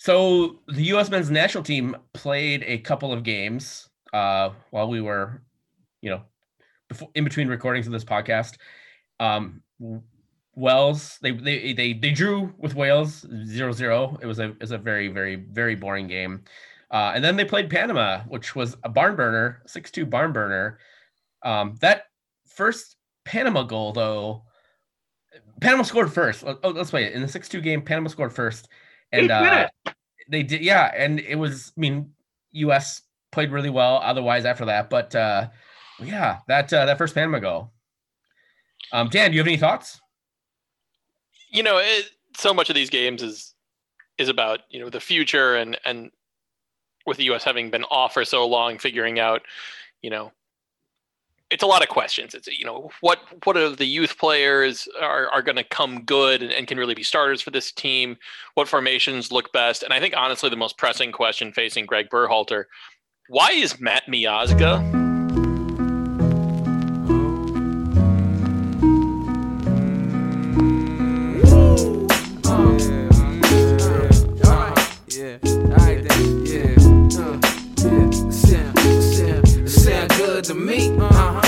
So the U.S. men's national team played a couple of games uh, while we were, you know, before, in between recordings of this podcast. Um, Wales, they, they they they drew with Wales 0-0. It was a it was a very very very boring game. Uh, and then they played Panama, which was a barn burner, 6-2 barn burner. Um, that first Panama goal, though, Panama scored first. Oh, let's play it. In the 6-2 game, Panama scored first. And uh, they did, yeah. And it was, I mean, US played really well otherwise after that. But uh, yeah, that uh, that first Panama goal. Um, Dan, do you have any thoughts? You know, it, so much of these games is is about you know the future and and with the U.S. having been off for so long, figuring out, you know, it's a lot of questions. It's you know what what are the youth players are are going to come good and, and, can really be starters for this team? What formations look best? And I think honestly, the most pressing question facing Greg Berhalter: Why is Matt Miazga? Uh-huh.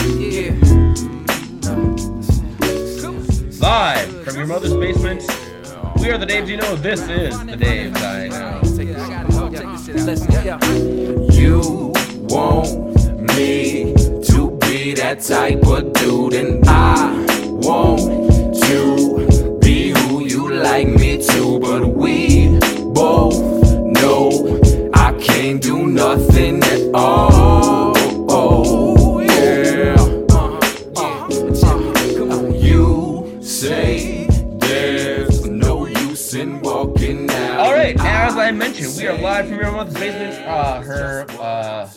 Uh-huh. your mother's basement. We are the Daves you know. This is the Daves I know. You want me to be that type of dude, and I want to be who you like me to, but we both know I can't do nothing at all. Oh, yeah. You say as I mentioned, we are live from your mother's basement. Uh, her, uh,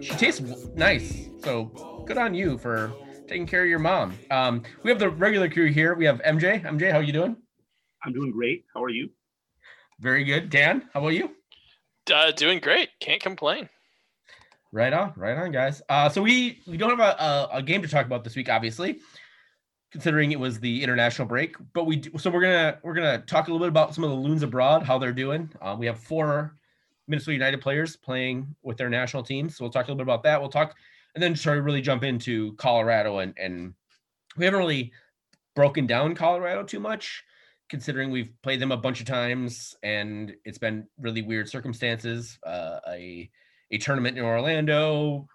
she tastes nice, so good on you for taking care of your mom. Um, we have the regular crew here. We have MJ. MJ, how are you doing? I'm doing great. How are you? Very good. Dan, how about you? Uh, doing great. Can't complain. Right on, right on, guys. Uh, so we we don't have a, a, a game to talk about this week, obviously considering it was the international break. But we do, so we're gonna we're gonna talk a little bit about some of the loons abroad, how they're doing. Um, we have four Minnesota United players playing with their national teams, so we'll talk a little bit about that. We'll talk and then try to really jump into Colorado and and we haven't really broken down Colorado too much, considering we've played them a bunch of times and it's been really weird circumstances. Uh, a tournament in Orlando,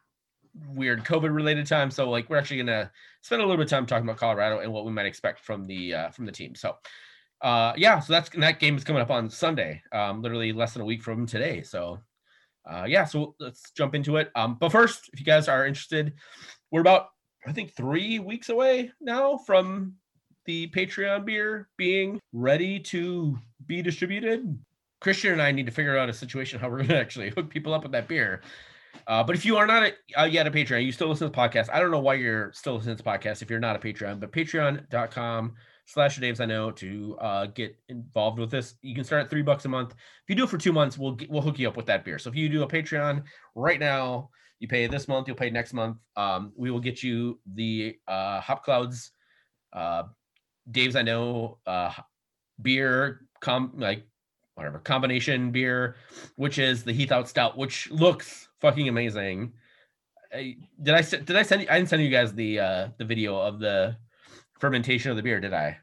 weird COVID related time. So like we're actually gonna spend a little bit of time talking about Colorado and what we might expect from the uh, from the team. So uh, yeah, so that's that game is coming up on Sunday, um, literally less than a week from today. So uh, yeah, so let's jump into it. Um, but first, if you guys are interested, we're about I think three weeks away now from the Patreon beer being ready to be distributed. Christian and I need to figure out a situation how we're going to actually hook people up with that beer. Uh, but if you are not a, uh, yet a Patreon, you still listen to the podcast. I don't know why you're still listening to the podcast if you're not a Patreon, but patreon.com slash Daves I know to uh, get involved with this. You can start at three bucks a month. If you do it for two months, we'll we'll hook you up with that beer. So if you do a Patreon right now, you pay this month, you'll pay next month. Um, we will get you the uh, Hop Clouds, uh, Daves I know uh, beer, com like whatever combination beer, which is the Heath Out Stout, which looks fucking amazing. I, did I did I send you? I didn't send you guys the uh the video of the fermentation of the beer, did I?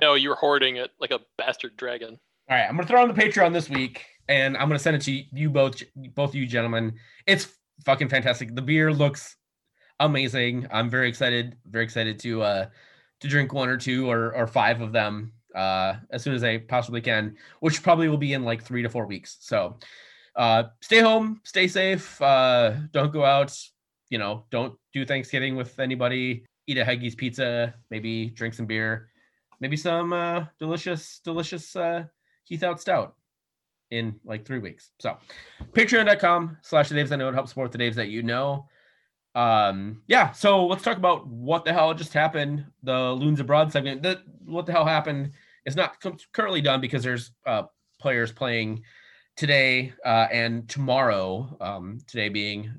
No, you were hoarding it like a bastard dragon. All right, I'm gonna throw on the Patreon this week, and I'm gonna send it to you both, both you gentlemen. It's fucking fantastic. The beer looks amazing. I'm very excited, very excited to uh to drink one or two or or five of them uh as soon as I possibly can, which probably will be in like three to four weeks. So uh, stay home, stay safe. Uh, don't go out. You know, don't do Thanksgiving with anybody. Eat a Heggy's pizza. Maybe drink some beer. Maybe some uh, delicious, delicious uh, Heath Out Stout in like three weeks. So, patreon.com slash the Daves I know to help support the Daves that you know. Um, yeah, so let's talk about what the hell just happened. The Loons Abroad segment. The, what the hell happened is not currently done because there's uh, players playing today uh, and tomorrow, um, today being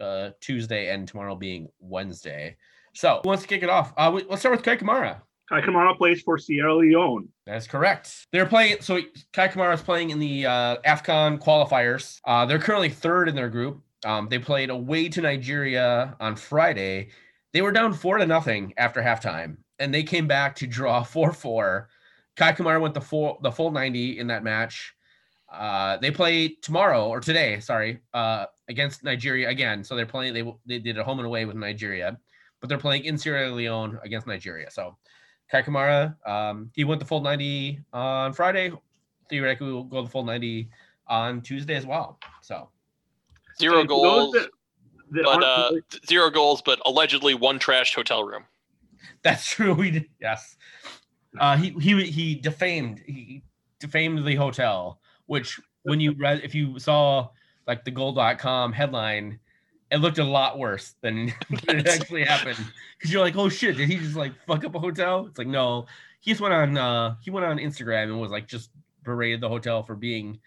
uh, Tuesday and tomorrow being Wednesday. So who wants to kick it off? Uh, we, let's start with Kai Kamara. Kai Kamara plays for Sierra Leone. That's correct. They're playing. So Kai Kamara is playing in the uh, AFCON qualifiers. Uh, they're currently third in their group. Um, they played away to Nigeria on Friday. They were down four to nothing after halftime, and they came back to draw four four. Kai Kamara went the full the full ninety in that match. Uh, they play tomorrow or today, sorry, uh, against Nigeria again. So they're playing. They they did a home and away with Nigeria, but they're playing in Sierra Leone against Nigeria. So Kai Kamara, um, he went the full 90 on Friday. Theoretically, will go the full 90 on Tuesday as well. So Zero And goals, that- that but uh, zero goals, but allegedly one trashed hotel room. that's true. We did, yes. Uh, he he he defamed he defamed the hotel, which when you read if you saw like the goal.com headline, it looked a lot worse than it actually happened. Because you're like, oh shit, did he just like fuck up a hotel? It's like no, he just went on uh he went on Instagram and was like just berated the hotel for being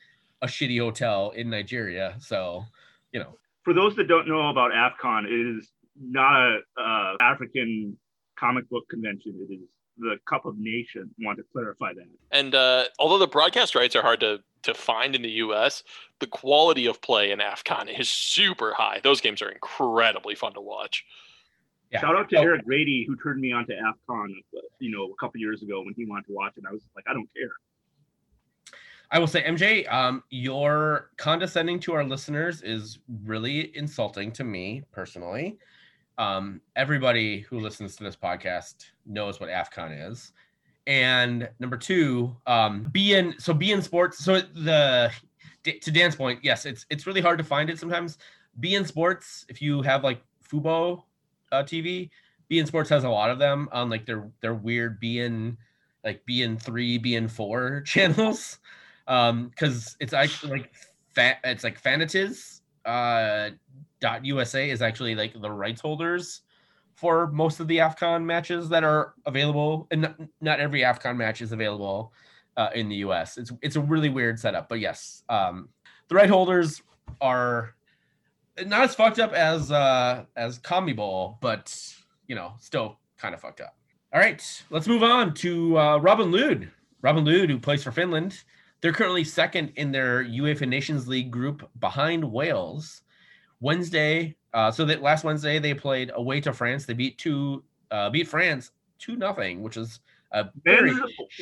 a shitty hotel in Nigeria. So, you know, for those that don't know about AFCON, it is not a uh, African comic book convention. It is the Cup of Nations. Want to clarify that? And uh, although the broadcast rights are hard to to find in the U.S., the quality of play in AFCON is super high. Those games are incredibly fun to watch. yeah. Shout out to Oh, Eric Grady who turned me on to AFCON. You know, a couple years ago when he wanted to watch it. I was like, I don't care. I will say, MJ, um, your condescending to our listeners is really insulting to me personally. Um, everybody who listens to this podcast knows what AFCON is. And number two, um, be in so beIN Sports. So the to Dan's point, yes, it's it's really hard to find it sometimes. beIN Sports if you have like Fubo uh, TV. beIN Sports has a lot of them on like their their weird be in like be in three, be in four channels um because it's actually like fat it's like fanatiz uh usa is actually like the rights holders for most of the afcon matches that are available and not, not every afcon match is available uh, in the us it's it's a really weird setup but yes um the right holders are not as fucked up as uh as CONMEBOL but you know still kind of fucked up all right let's move on to uh robin Lod. robin Lod, who plays for finland they're currently second in their UEFA Nations League group behind Wales. Wednesday, uh, so that last Wednesday they played away to France. They beat two, uh, beat France two nothing, which is a very Men's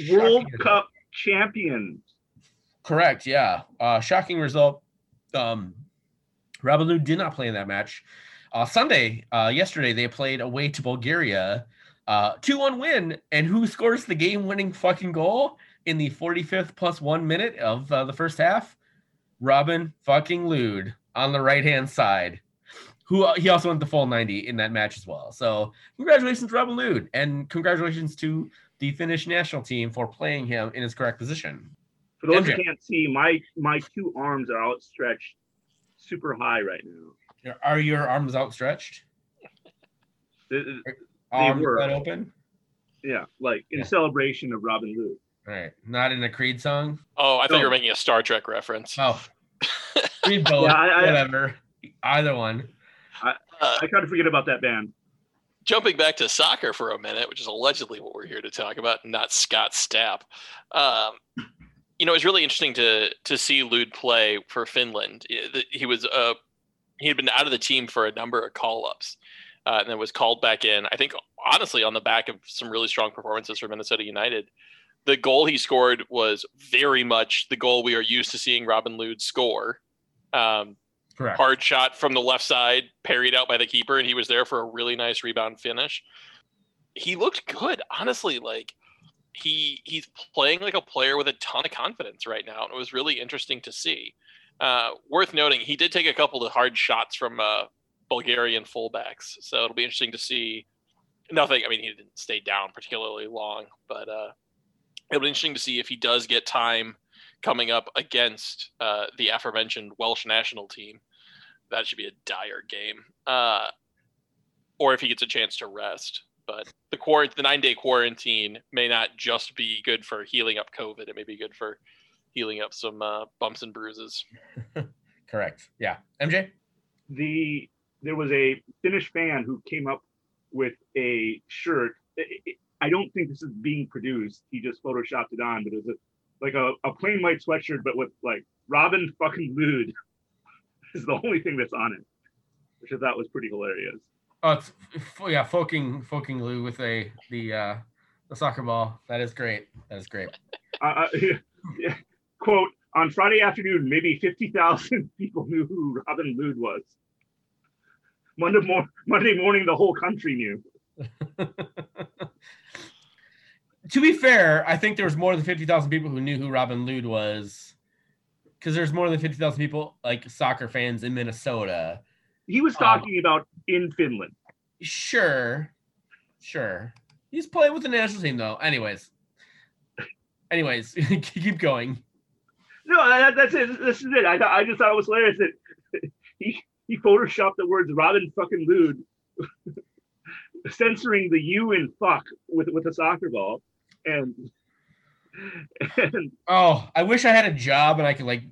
World shocking- Cup champions. Correct. Yeah. Uh, shocking result. Um, Rabalu did not play in that match. Uh, Sunday, uh, yesterday, they played away to Bulgaria. Uh, 2 1 win. And who scores the game winning fucking goal in the 45th plus one minute of uh, the first half? Robin fucking Lod on the right hand side. Who uh, he also went the full 90 in that match as well. So, congratulations, Robin Lod. And congratulations to the Finnish national team for playing him in his correct position. For those MJ. who can't see, my my two arms are outstretched super high right now. Are your arms outstretched? Th- th- Arms were. wide open? Yeah, like in Yeah. celebration of Robin Hood. All right. Not in a Creed song? Oh, I thought you were making a Star Trek reference. Oh. Creed both. Yeah, I- I- whatever. Either one. Uh, I try to forget about that band. jumping back to soccer for a minute, which is allegedly what we're here to talk about, not Scott Stapp. Um, you know, it's really interesting to to see Lod play for Finland. He was uh, he had been out of the team for a number of call ups, uh, and then was called back in. I think honestly on the back of some really strong performances for Minnesota United. The goal he scored was very much the goal we are used to seeing Robin Lod score. Um, Correct. hard shot from the left side, parried out by the keeper, and he was there for a really nice rebound finish. He looked good, honestly. Like he he's playing like a player with a ton of confidence right now, and it was really interesting to see. Uh, worth noting, he did take a couple of hard shots from uh, Bulgarian fullbacks, so it'll be interesting to see. Nothing. I mean, he didn't stay down particularly long, but uh, it'll be interesting to see if he does get time coming up against uh, the aforementioned Welsh national team. That should be a dire game. Uh, or if he gets a chance to rest. But the quarant- the nine day quarantine may not just be good for healing up COVID. It may be good for healing up some uh, bumps and bruises. Correct. Yeah. MJ? The there was a Finnish fan who came up with a shirt. I- I- I don't think this is being produced. He just photoshopped it on, but it was a, like a, a plain white sweatshirt, but with like Robin fucking Lod is the only thing that's on it, which I thought was pretty hilarious. Oh, it's yeah, fucking fucking Lou with a the uh the soccer ball. That is great. That is great. Uh, yeah, quote on Friday afternoon, maybe fifty thousand people knew who Robin Lod was. Monday, mor- Monday morning, the whole country knew. To be fair, I think there was more than fifty thousand people who knew who Robin Lod was, because there's more than fifty thousand people like soccer fans in Minnesota. He was Um, talking about in Finland. Sure, sure. He's playing with the national team though. Anyways, anyways, keep going. No, that, that's it. This is it. I, thought- I just thought it was hilarious that he he photoshopped the words Robin fucking Lod, censoring the U in fuck with with a soccer ball, and and Oh, I wish I had a job and I could like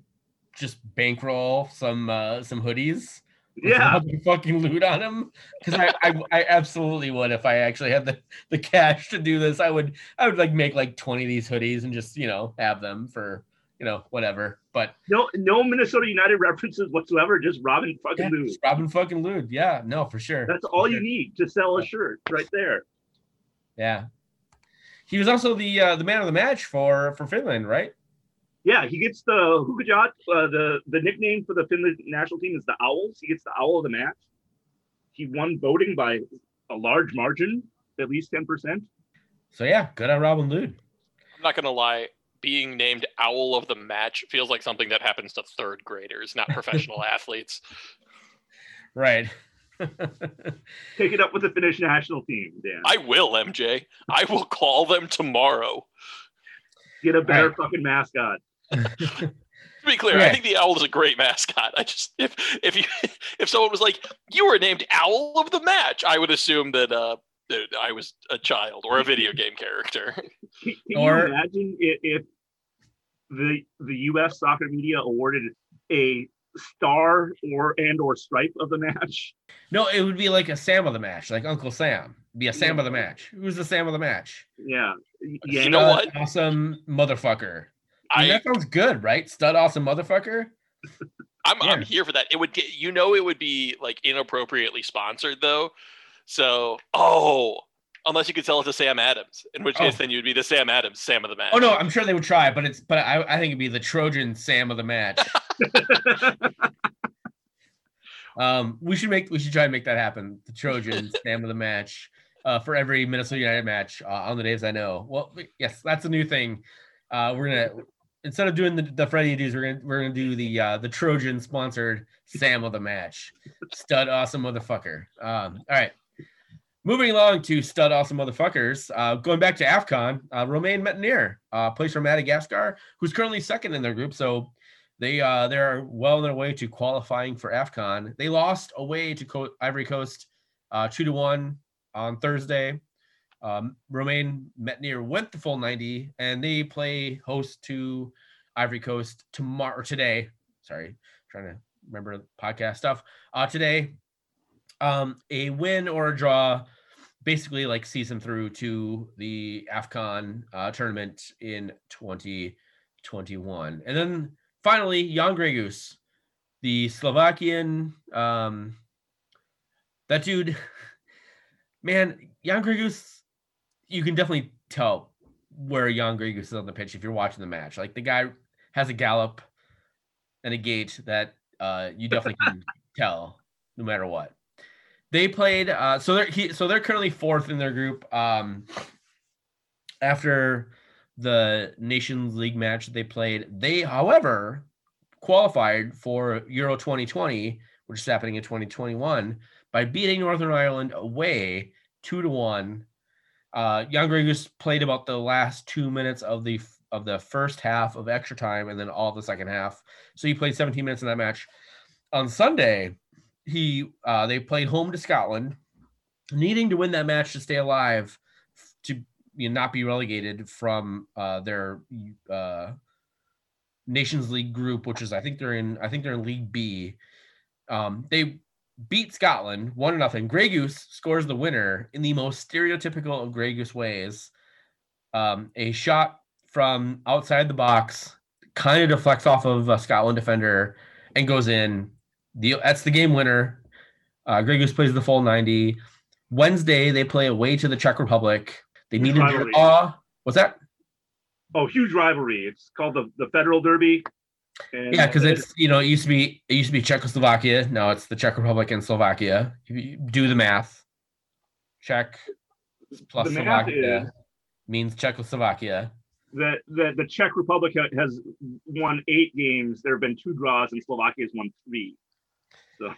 just bankroll some uh some hoodies. yeah, fucking loot on them because I, I I absolutely would if I actually had the the cash to do this. I would I would like make like twenty of these hoodies and just you know have them for you know whatever. But no no Minnesota United references whatsoever. Just Robin fucking yeah, just Robin fucking Lod. Yeah, no, for sure. That's all For you sure. need to sell a shirt right there. Yeah. He was also the uh, the man of the match for for Finland, right? Yeah, he gets the Huuhkajat. Uh, the the nickname for the Finland national team is the Owls. He gets the Owl of the match. He won voting by a large margin, at least ten percent. So yeah, good on Robin Lod. I'm not gonna lie. Being named Owl of the Match feels like something that happens to third graders, not professional athletes. Right. Take it up with the Finnish national team, Dan. I will, MJ. I will call them tomorrow. Get a better Right. fucking mascot. To be clear, I think the owl is a great mascot. I just if if you if someone was like you were named Owl of the Match, I would assume that uh that I was a child or a video game character. Can, can Or- you imagine if, if the the U.S. soccer media awarded a star or and or stripe of the match? No, it would be like a Sam of the match, like Uncle Sam. Be a Sam of the match. Who's the Sam of the match? Yeah, You know what? Awesome motherfucker. I mean, that sounds good, right? Stud awesome motherfucker. I'm I'm here for that. It would get you know it would be like inappropriately sponsored though. So oh unless you could sell it to Sam Adams, in which case Oh. then you'd be the Sam Adams, Sam of the match. Oh no, I'm sure they would try, but it's but I, I think it'd be the Trojan Sam of the match. um, we should make we should try and make that happen. The Trojan Sam of the match uh, for every Minnesota United match uh, on the days I know. Well, yes, that's a new thing. Uh, we're gonna instead of doing the, the Freddie dudes, we're gonna we're gonna do the uh, the Trojan sponsored Sam of the match. Stud awesome motherfucker. Um, all right. Moving along to stud awesome motherfuckers. Uh, going back to AFCON, uh, Romain Métanire uh, plays for Madagascar, who's currently second in their group. So they uh, they're well on their way to qualifying for AFCON. They lost away to Co- Ivory Coast uh, two to one on Thursday. Um, Romain Métanire went the full 90, and they play host to Ivory Coast tomorrow or today. Sorry, trying to remember podcast stuff. Uh, today, um, a win or a draw basically like them through to the AFCON uh, tournament in 2021. And then finally, Jan Gregus, the Slovakian, um, that dude, man, Jan Gregus, you can definitely tell where Jan Gregus is on the pitch if you're watching the match. Like the guy has a gallop and a gait that uh, you definitely can tell no matter what they played uh so they're he, so they're currently fourth in their group um after the nations league match that they played. They however qualified for euro 2020 which is happening in 2021 by beating northern ireland away two to one. Uh Jan Gregus played about the last two minutes of the of the first half of extra time and then all the second half. So he played 17 minutes in that match. On sunday he uh they played home to Scotland, needing to win that match to stay alive to you know, not be relegated from uh their uh Nations League group, which is I think they're in I think they're in League B. Um they beat Scotland one nothing. Gregus scores the winner in the most stereotypical of Gregus ways. Um, a shot from outside the box, kind of deflects off of a Scotland defender and goes in. The that's the game winner. Uh, Gregus plays the full ninety. Wednesday they play away to the Czech Republic. They need to Rivalry. draw. What's that? Oh, huge rivalry. It's called the, the Federal Derby. And Yeah, because it's you know it used to be it used to be Czechoslovakia. Now it's the Czech Republic and Slovakia. If you do the math, Czech plus the Slovakia is means Czechoslovakia. that the, the Czech Republic has won eight games. There have been two draws, and Slovakia has won three. So.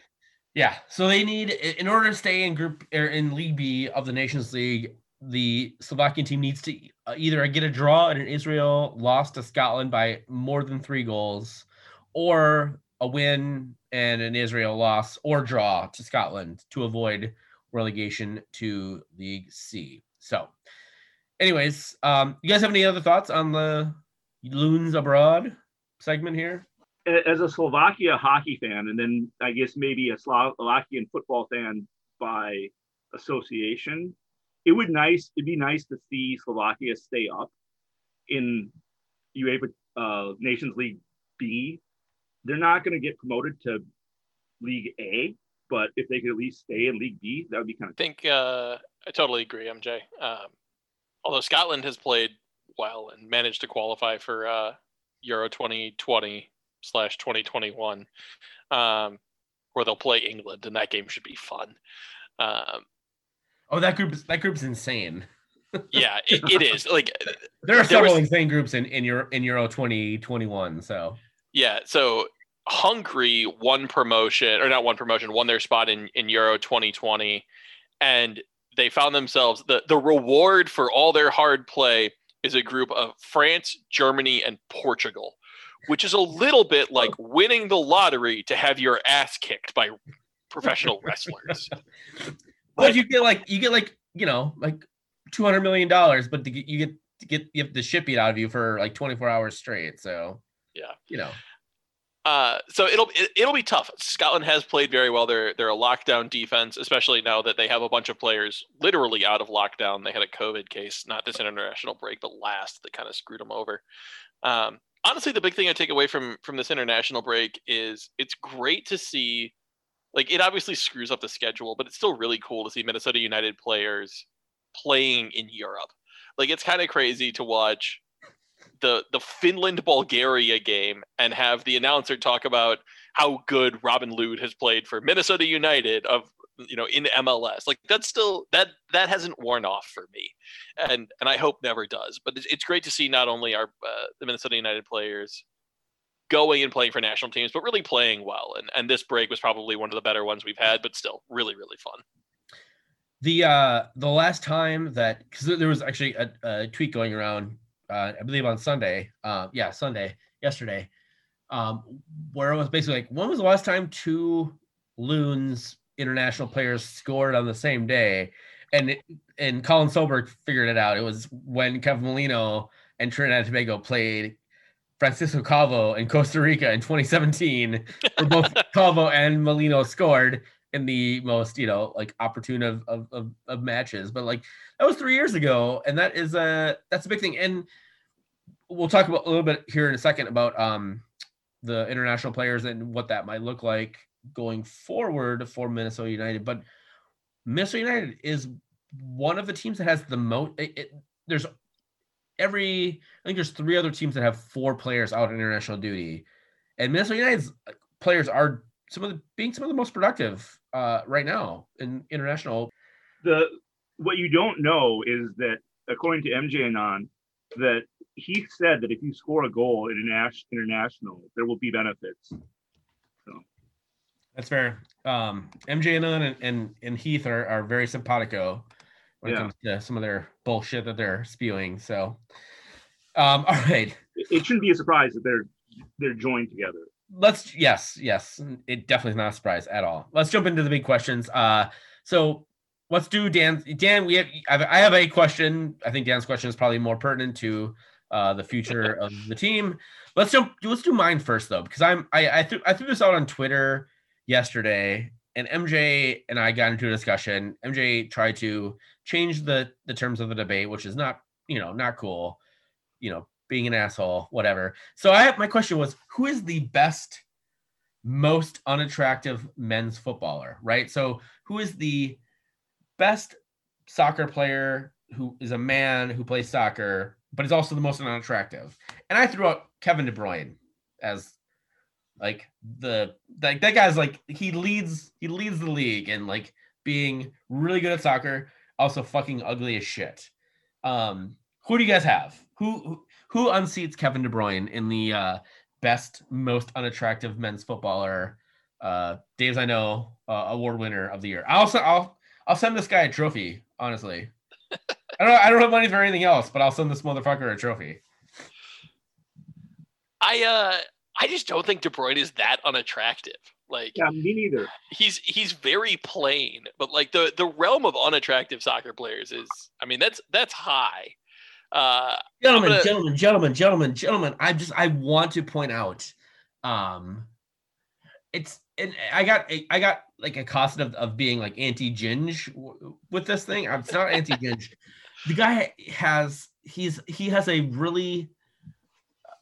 Yeah, so they need in order to stay in group or in League B of the Nations League, the Slovakian team needs to uh, either get a draw and an Israel loss to Scotland by more than three goals, or a win and an Israel loss or draw to Scotland to avoid relegation to League C. So, anyways, um, you guys have any other thoughts on the loons abroad segment here? As a Slovakia hockey fan, and then I guess maybe a Slovakian football fan by association, it would nice. It'd be nice to see Slovakia stay up in UEFA uh, Nations League B. They're not going to get promoted to League A, but if they could at least stay in League B, that would be kind of I think uh, I totally agree, MJ. Um, although Scotland has played well and managed to qualify for uh, Euro 2020 slash 2021, um, where they'll play England, and that game should be fun. Um, Oh, that group is that group's insane. yeah, it, it is. Like, There are There was- several insane groups in in Euro in Euro 2021. So yeah. So Hungary won promotion, or not one promotion, won their spot in in Euro 2020, and they found themselves the the reward for all their hard play is a group of France, Germany, and Portugal, which is a little bit like winning the lottery to have your ass kicked by professional wrestlers. But you get like you get like you know like 200 million dollars, but to get, you get to get you have the shit beat out of you for like 24 hours straight. So Yeah. you know Uh, so it'll it, it'll be tough. Scotland has played very well. They're they're a lockdown defense, especially now that they have a bunch of players literally out of lockdown. They had a COVID case, not this international break, but last that kind of screwed them over. Um, honestly, the big thing I take away from from this international break is it's great to see. Like it obviously screws up the schedule, but it's still really cool to see Minnesota United players playing in Europe. Like it's kind of crazy to watch the the Finland Bulgaria game and have the announcer talk about how good Robin Lod has played for Minnesota United of you know in MLS. Like that's still that that hasn't worn off for me, and and I hope never does. But it's, it's great to see not only our uh, the Minnesota United players going and playing for national teams, but really playing well. And and this break was probably one of the better ones we've had, but still really really fun. the uh the last time that because there was actually a, a tweet going around uh i believe on sunday uh yeah sunday yesterday um where it was basically like when was the last time two loons international players scored on the same day and it, and colin solberg figured it out it was when kevin molino and trinidad and tobago played francisco calvo in costa rica in 2017 where both calvo and molino scored in the most you know like opportune of, of of of matches. But like that was three years ago and that is a that's a big thing. And we'll talk about a little bit here in a second about um the international players and what that might look like going forward for minnesota united. But minnesota united is one of the teams that has the most there's every i think there's three other teams that have four players out on international duty and minnesota united's uh, players are some of the being some of the most productive uh, right now in international. the what you don't know is that according to MJ Anon, that he said that if you score a goal in a nas- international, there will be benefits. That's fair. Um, MJ and, and and and Heath are, are very simpatico when it comes to some of their bullshit that they're spewing. So, um, all right, It, shouldn't be a surprise that they're they're joined together. let's yes, yes, it definitely is not a surprise at all. Let's jump into the big questions. Uh, so let's do Dan. Dan, we have I have- I have a question. I think Dan's question is probably more pertinent to uh, the future of the team. Let's jump. Let's do mine first though, because I'm I I threw I threw this out on Twitter yesterday, and MJ and I got into a discussion. MJ tried to change the the terms of the debate, which is not you know not cool. You know, being an asshole, whatever. So I my question was, who is the best, most unattractive men's footballer? Right. So who is the best soccer player who is a man who plays soccer, but is also the most unattractive? And I threw out Kevin De Bruyne as like the like that guy's like he leads he leads the league and like being really good at soccer, also fucking ugly as shit. Um, who do you guys have? Who who, unseats Kevin De Bruyne in the uh, best, most unattractive men's footballer? Uh, Dave's I know uh, award winner of the year. I'll I'll I'll send this guy a trophy. Honestly, I don't I don't have money for anything else, but I'll send this motherfucker a trophy. I uh I just don't think De Bruyne is that unattractive. Like Yeah, me neither. he's he's very plain, but like the the realm of unattractive soccer players is I mean that's that's high. Uh gentlemen, gonna- gentlemen, gentlemen, gentlemen, gentlemen. I just I want to point out, um, it's and I got I got like accosted of, of being like anti ginge with this thing. I'm it's not anti ginge. the guy has he's he has a really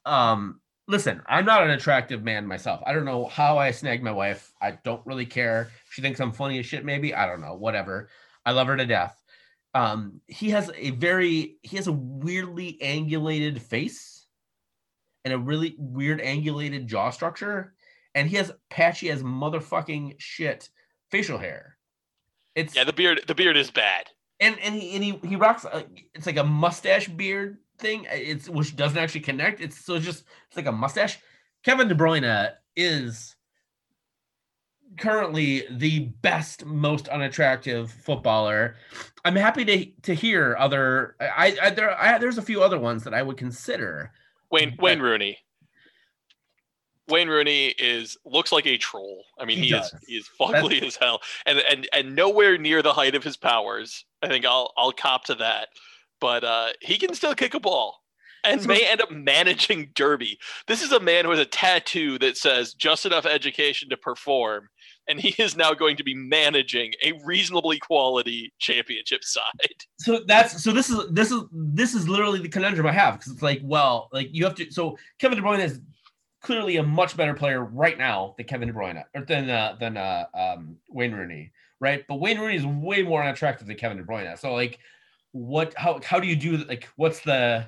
um listen i'm not an attractive man myself. I don't know how i snagged my wife. I don't really care. She thinks i'm funny as shit maybe. I don't know. Whatever. I love her to death. Um he has a very he has a weirdly angulated face and a really weird angulated jaw structure and he has patchy as motherfucking shit facial hair. It's yeah, the beard the beard is bad. and and he and he, he rocks a, it's like a mustache beard thing uh, it's which doesn't actually connect it's so it's just it's like a mustache kevin de bruyne is currently the best most unattractive footballer i'm happy to to hear other i, I there I, there's a few other ones that i would consider Wayne Wayne Rooney. Wayne Rooney is looks like a troll. I mean, He he, is he is fugly as hell, and and and nowhere near the height of his powers. I think I'll I'll cop to that. But uh, he can still kick a ball, and may end up managing Derby. This is a man who has a tattoo that says "just enough education to perform," and he is now going to be managing a reasonably quality championship side. so that's so this is this is this is literally the conundrum I have because it's like, well, like you have to. So Kevin De Bruyne is clearly a much better player right now than Kevin De Bruyne or than uh, than uh, um, Wayne Rooney, right? But Wayne Rooney is way more unattractive than Kevin De Bruyne. So like, what? How how do you do like? What's the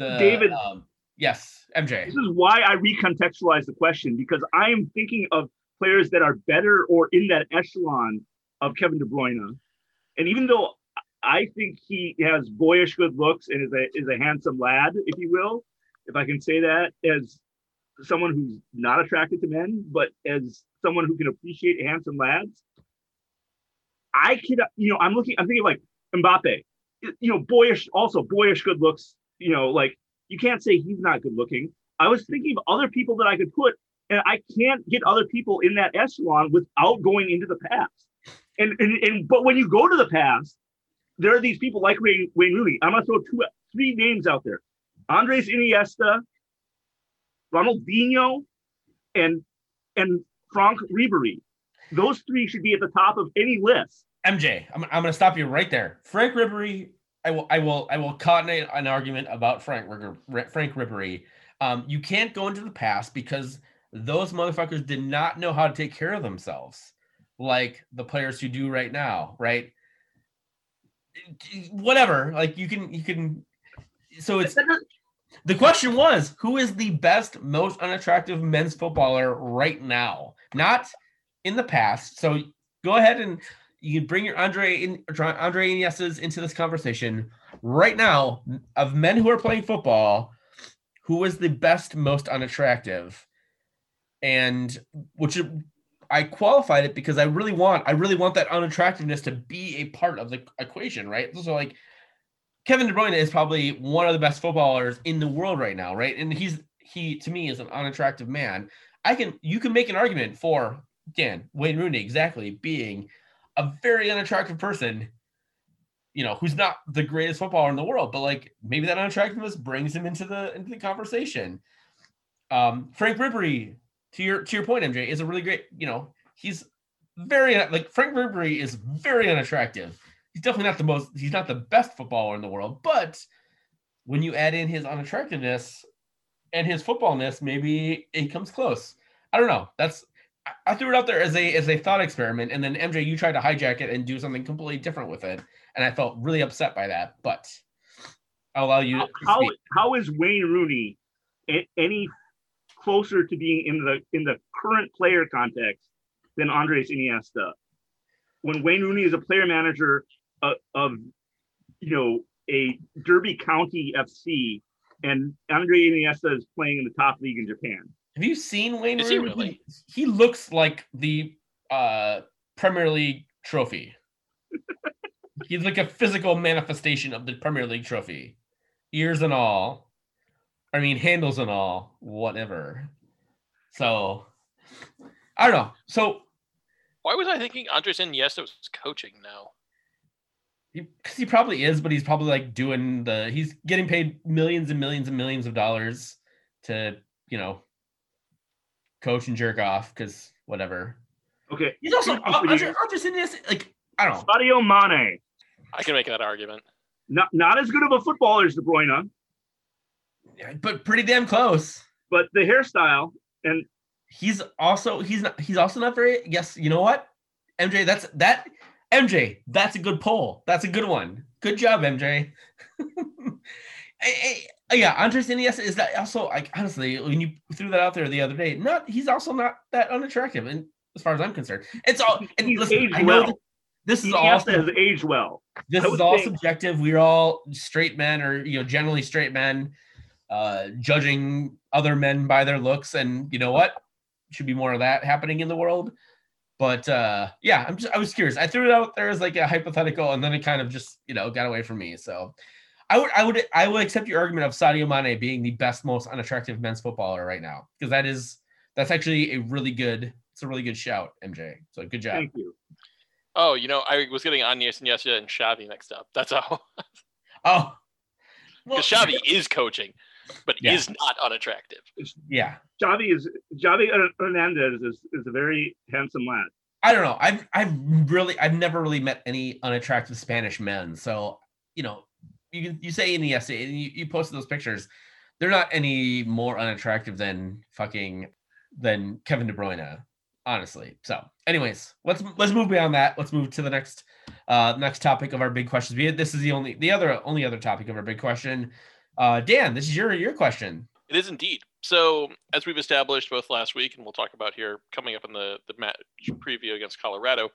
the David. Um, yes, MJ. This is why I recontextualize the question because I am thinking of players that are better or in that echelon of Kevin De Bruyne. And even though I think he has boyish good looks and is a is a handsome lad, if you will, if I can say that as someone who's not attracted to men, but as someone who can appreciate handsome lads, I could, you know, I'm looking, I'm thinking like Mbappe, you know, boyish, also boyish good looks, you know, like you can't say he's not good looking. I was thinking of other people that I could put, and I can't get other people in that echelon without going into the past. And and, and but when you go to the past, there are these people like Wayne, Wayne Rooney. I'm gonna throw two, three names out there: Andres Iniesta, Ronaldinho, and and Franck Ribéry. Those three should be at the top of any list. MJ, I'm, I'm going to stop you right there. Franck Ribéry, I will, I will, I will coordinate an argument about Frank Franck Ribéry. Um, you can't go into the past because those motherfuckers did not know how to take care of themselves, like the players who do right now, right? Whatever, like you can, you can. So it's the question was, who is the best, most unattractive men's footballer right now? Not in the past. So go ahead and you can bring your Andre in Andre Iniestas into this conversation right now of men who are playing football. Who is the best, most unattractive? And which I qualified it because I really want, I really want that unattractiveness to be a part of the equation, right? So like Kevin De Bruyne is probably one of the best footballers in the world right now, right? And he's he to me is an unattractive man. I can you can make an argument for Dan Wayne Rooney exactly being a very unattractive person, you know, who's not the greatest footballer in the world, but like maybe that unattractiveness brings him into the into the conversation. Um, Franck Ribéry, to your to your point, MJ, is a really great, you know, he's very like Franck Ribéry is very unattractive. He's definitely not the most. He's not the best footballer in the world, but when you add in his unattractiveness and his footballness, maybe it comes close. I don't know. That's I- threw it out there as a as a thought experiment, and then MJ, you tried to hijack it and do something completely different with it, and I felt really upset by that. But I'll allow you. How, how is Wayne Rooney any closer to being in the in the current player context than Andres Iniesta? When Wayne Rooney is a player manager of, of you know a Derby County FC, and Andre Iniesta is playing in the top league in Japan. Have you seen Wayne Is he Rooney? really? He looks like the uh, Premier League trophy. He's like a physical manifestation of the Premier League trophy, ears and all. I mean, handles and all, whatever. So, I don't know. So, Why was I thinking Andres Iniesta was coaching now? because he probably is, but he's probably like doing the. He's getting paid millions and millions and millions of dollars to, you know, coach and jerk off because whatever. Okay, He's also Good for you. Andre, Andres like I don't know. Sadio Mane, I can make that argument. not not as good of a footballer as De Bruyne, but pretty damn close. but the hairstyle and He's also he's not he's also not very yes, you know what? MJ, that's that MJ, that's a good poll. That's a good one. Good job, MJ. Hey, hey, yeah, Andres Iniesta is that also like honestly, when you threw that out there the other day, not he's also not that unattractive, and as far as I'm concerned, it's all. And He's listen, aged I well. this is all has aged well. this I is all think- subjective. We're all straight men, or you know, generally straight men, uh, judging other men by their looks, and you know what? Should be more of that happening in the world. But uh, yeah, I'm just I was curious. I threw it out there as like a hypothetical, and then it kind of just you know got away from me. So I would I would I would accept your argument of Sadio Mane being the best, most unattractive men's footballer right now because that is that's actually a really good it's a really good shout, MJ. So good job. Thank you. Oh, you know, I was getting Andres Iniesta and Xavi mixed up. That's all. Oh, well, Because Xavi is coaching, but Yeah. is not unattractive. yeah. Javi is Javi Hernandez is, is a very handsome lad. I don't know. I've I've really I've never really met any unattractive Spanish men. So you know, you you say Iniesta and you, you posted those pictures. They're not any more unattractive than fucking than Kevin De Bruyne, honestly. So, anyways, let's let's move beyond that. Let's move to the next uh next topic of our big questions. This is the only the other only other topic of our big question. Uh Dan, this is your your question. It is indeed. So, as we've established both last week, and we'll talk about here coming up in the, the match preview against Colorado,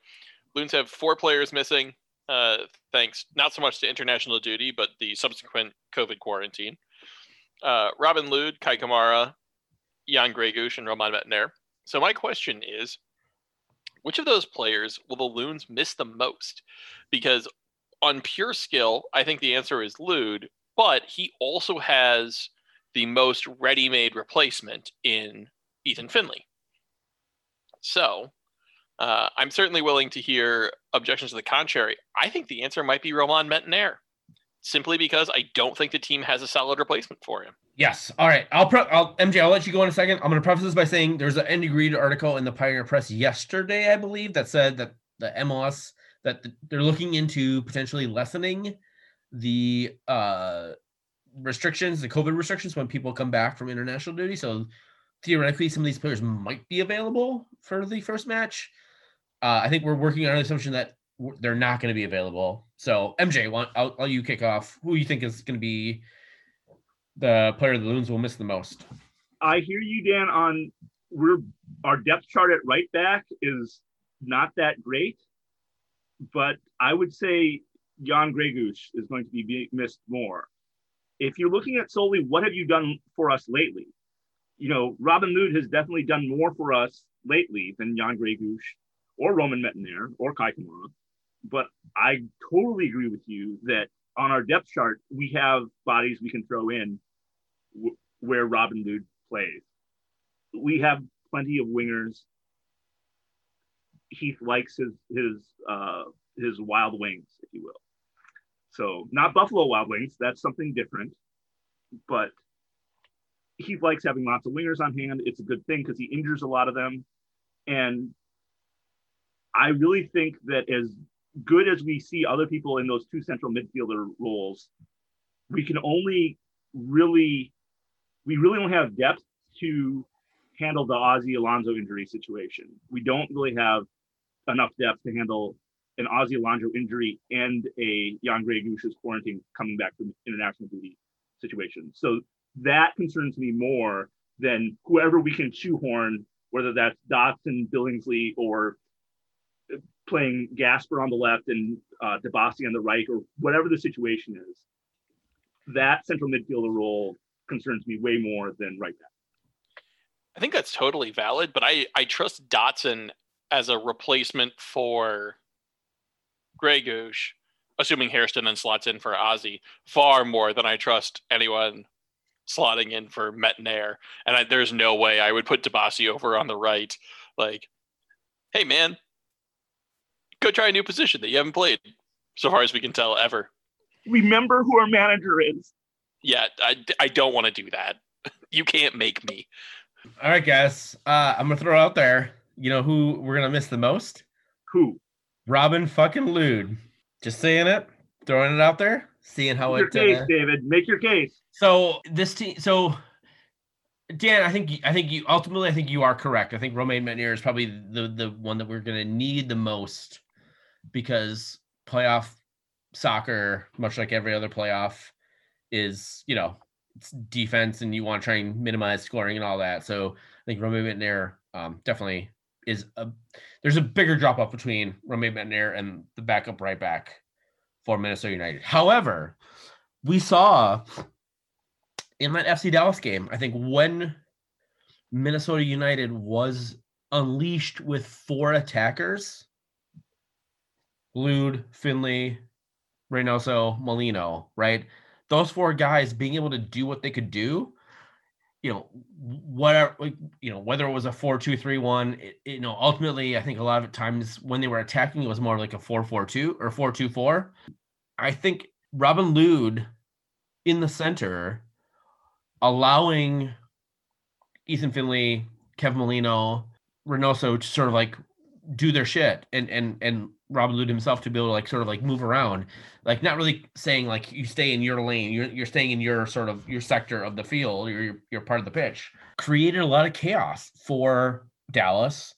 Loons have four players missing, uh, thanks not so much to international duty, but the subsequent COVID quarantine. Uh, Robin Lod, Kai Kamara, Jan Gregus, and Roman Métanire. So, my question is which of those players will the Loons miss the most? Because on pure skill, I think the answer is Lod, but he also has the most ready-made replacement in Ethan Finlay. So, uh, I'm certainly willing to hear objections to the contrary. I think the answer might be Roman Métanire, simply because I don't think the team has a solid replacement for him. Yes. All right. I'll, pre- I'll MJ. I'll let you go in a second. I'm going to preface this by saying there's an Andy Greder article in the Pioneer Press yesterday, I believe, that said that the MLS that th- they're looking into potentially lessening the uh, restrictions, the COVID restrictions, when people come back from international duty. So theoretically, some of these players might be available for the first match. Uh, I think we're working on an assumption that they're not going to be available. So MJ, want I'll, I'll you kick off. Who you think is going to be the player the Loons will miss the most? I hear you, Dan. On we're our depth chart at right back is not that great, but I would say Jan Gregus is going to be missed more. If you're looking at solely what have you done for us lately, you know Robin Lod has definitely done more for us lately than Jan Gregus or Roman Métanire or Kai Kamara. But I totally agree with you that on our depth chart we have bodies we can throw in w- where Robin Lod plays. We have plenty of wingers. Heath likes his his uh, his wild wings, if you will. So not Buffalo Wild Wings. That's something different. But Heath likes having lots of wingers on hand. It's a good thing because he injures a lot of them. And I really think that as good as we see other people in those two central midfielder roles, we can only really, we really don't have depth to handle the Ozzie Alonso injury situation. We don't really have enough depth to handle an Ozzie Alonso injury and a Jan Gregus' quarantine coming back from international duty situation. So that concerns me more than whoever we can shoehorn, whether that's Dotson, Billingsley, or playing Gasper on the left and uh, Dibassy on the right, or whatever the situation is. That central midfielder role concerns me way more than right back. I think that's totally valid, but I I trust Dotson as a replacement for Gregus, assuming Hairston and slots in for Ozzie, far more than I trust anyone slotting in for Métanire. And I, there's no way I would put Dibassy over on the right. Like, hey man, go try a new position that you haven't played, so far as we can tell, ever. Remember who our manager is. Yeah, I, I don't want to do that. You can't make me. All right, guys. Uh, I'm gonna throw out there. You know who we're gonna miss the most? Who? Robin fucking Lod. Just saying it, throwing it out there, seeing how Make it. your case, uh, David. Make your case. So this team, so Dan, I think I think you ultimately I think you are correct. I think Romain Métanire is probably the the one that we're going to need the most because playoff soccer, much like every other playoff, is you know it's defense and you want to try and minimize scoring and all that. So I think Romain Métanire um, definitely is a there's a bigger drop off between Romain Métanire and the backup right back for Minnesota United. However, we saw in that FC Dallas game, I think when Minnesota United was unleashed with four attackers, Lod, Finlay, Reynoso, Molino, right? Those four guys being able to do what they could do, you know, whatever, you know, whether it was a four two three one, it, you know, ultimately, I think a lot of times when they were attacking, it was more like a four four two or four two four. I think Robin Lod in the center allowing Ethan Finlay, Kevin Molino, Reynoso to sort of like do their shit and and and Robin Lod himself to be able to like sort of like move around, like not really saying like you stay in your lane, you're you're staying in your sort of your sector of the field, you're you're part of the pitch. Created a lot of chaos for Dallas.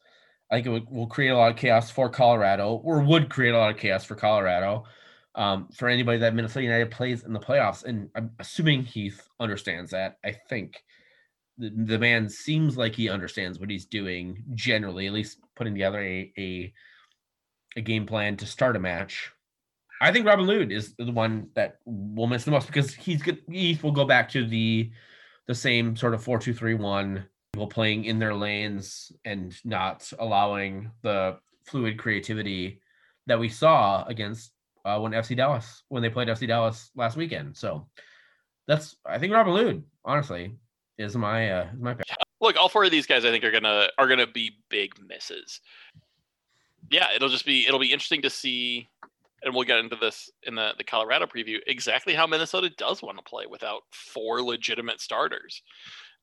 I think it will create a lot of chaos for Colorado, or would create a lot of chaos for Colorado. Um, for anybody that Minnesota United plays in the playoffs, and I'm assuming Heath understands that. I think the, the man seems like he understands what he's doing generally, at least putting together a, a a game plan to start a match. I think Robin Lod is the one that will miss the most because he's good. Heath will go back to the the same sort of four two three one, people playing in their lanes and not allowing the fluid creativity that we saw against uh, when FC Dallas when they played FC Dallas last weekend. So that's I think Robin Lod honestly is my uh, is my pick. Look, all four of these guys I think are gonna are gonna be big misses. Yeah, it'll just be it'll be interesting to see, and we'll get into this in the the Colorado preview exactly how Minnesota does want to play without four legitimate starters.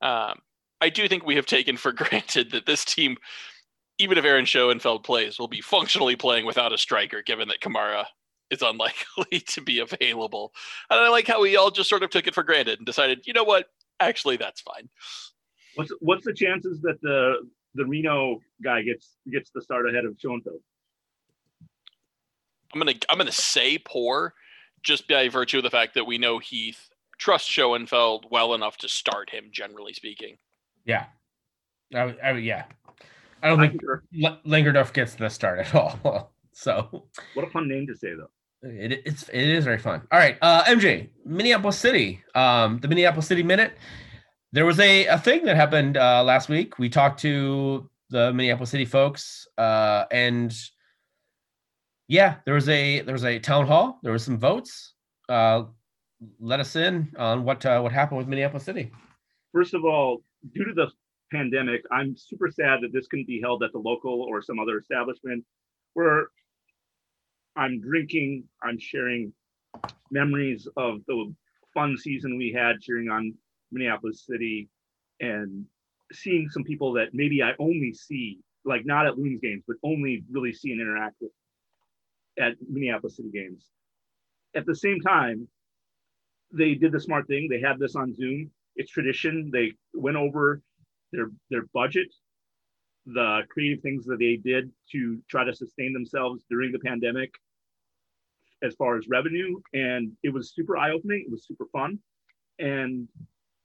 Um, I do think we have taken for granted that this team, even if Aaron Schoenfeld plays, will be functionally playing without a striker, given that Kamara is unlikely to be available. And I like how we all just sort of took it for granted and decided, you know what, actually that's fine. What's what's the chances that the the Reno guy gets gets the start ahead of Schoenfeld? I'm gonna I'm gonna say poor, just by virtue of the fact that we know Heath trusts Schoenfeld well enough to start him. Generally speaking, Yeah, I, I, yeah. I don't I think concur. L- Langsdorf gets the start at all. so What a fun name to say though. it, it's it is very fun. All right, uh, MJ, Minneapolis City, um, the Minneapolis City Minute. There was a, a thing that happened uh, last week. We talked to the Minneapolis City folks, uh, and yeah, there was a there was a town hall. There was some votes. Uh, let us in on what uh, what happened with Minneapolis City. First of all, due to the pandemic, I'm super sad that this couldn't be held at the local or some other establishment where I'm drinking, I'm sharing memories of the fun season we had cheering on Minneapolis City and seeing some people that maybe I only see like not at Loons games, but only really see and interact with at Minneapolis City games. At the same time, they did the smart thing. They had this on Zoom. It's tradition. They went over their their budget, the creative things that they did to try to sustain themselves during the pandemic as far as revenue. And it was super eye-opening. It was super fun. And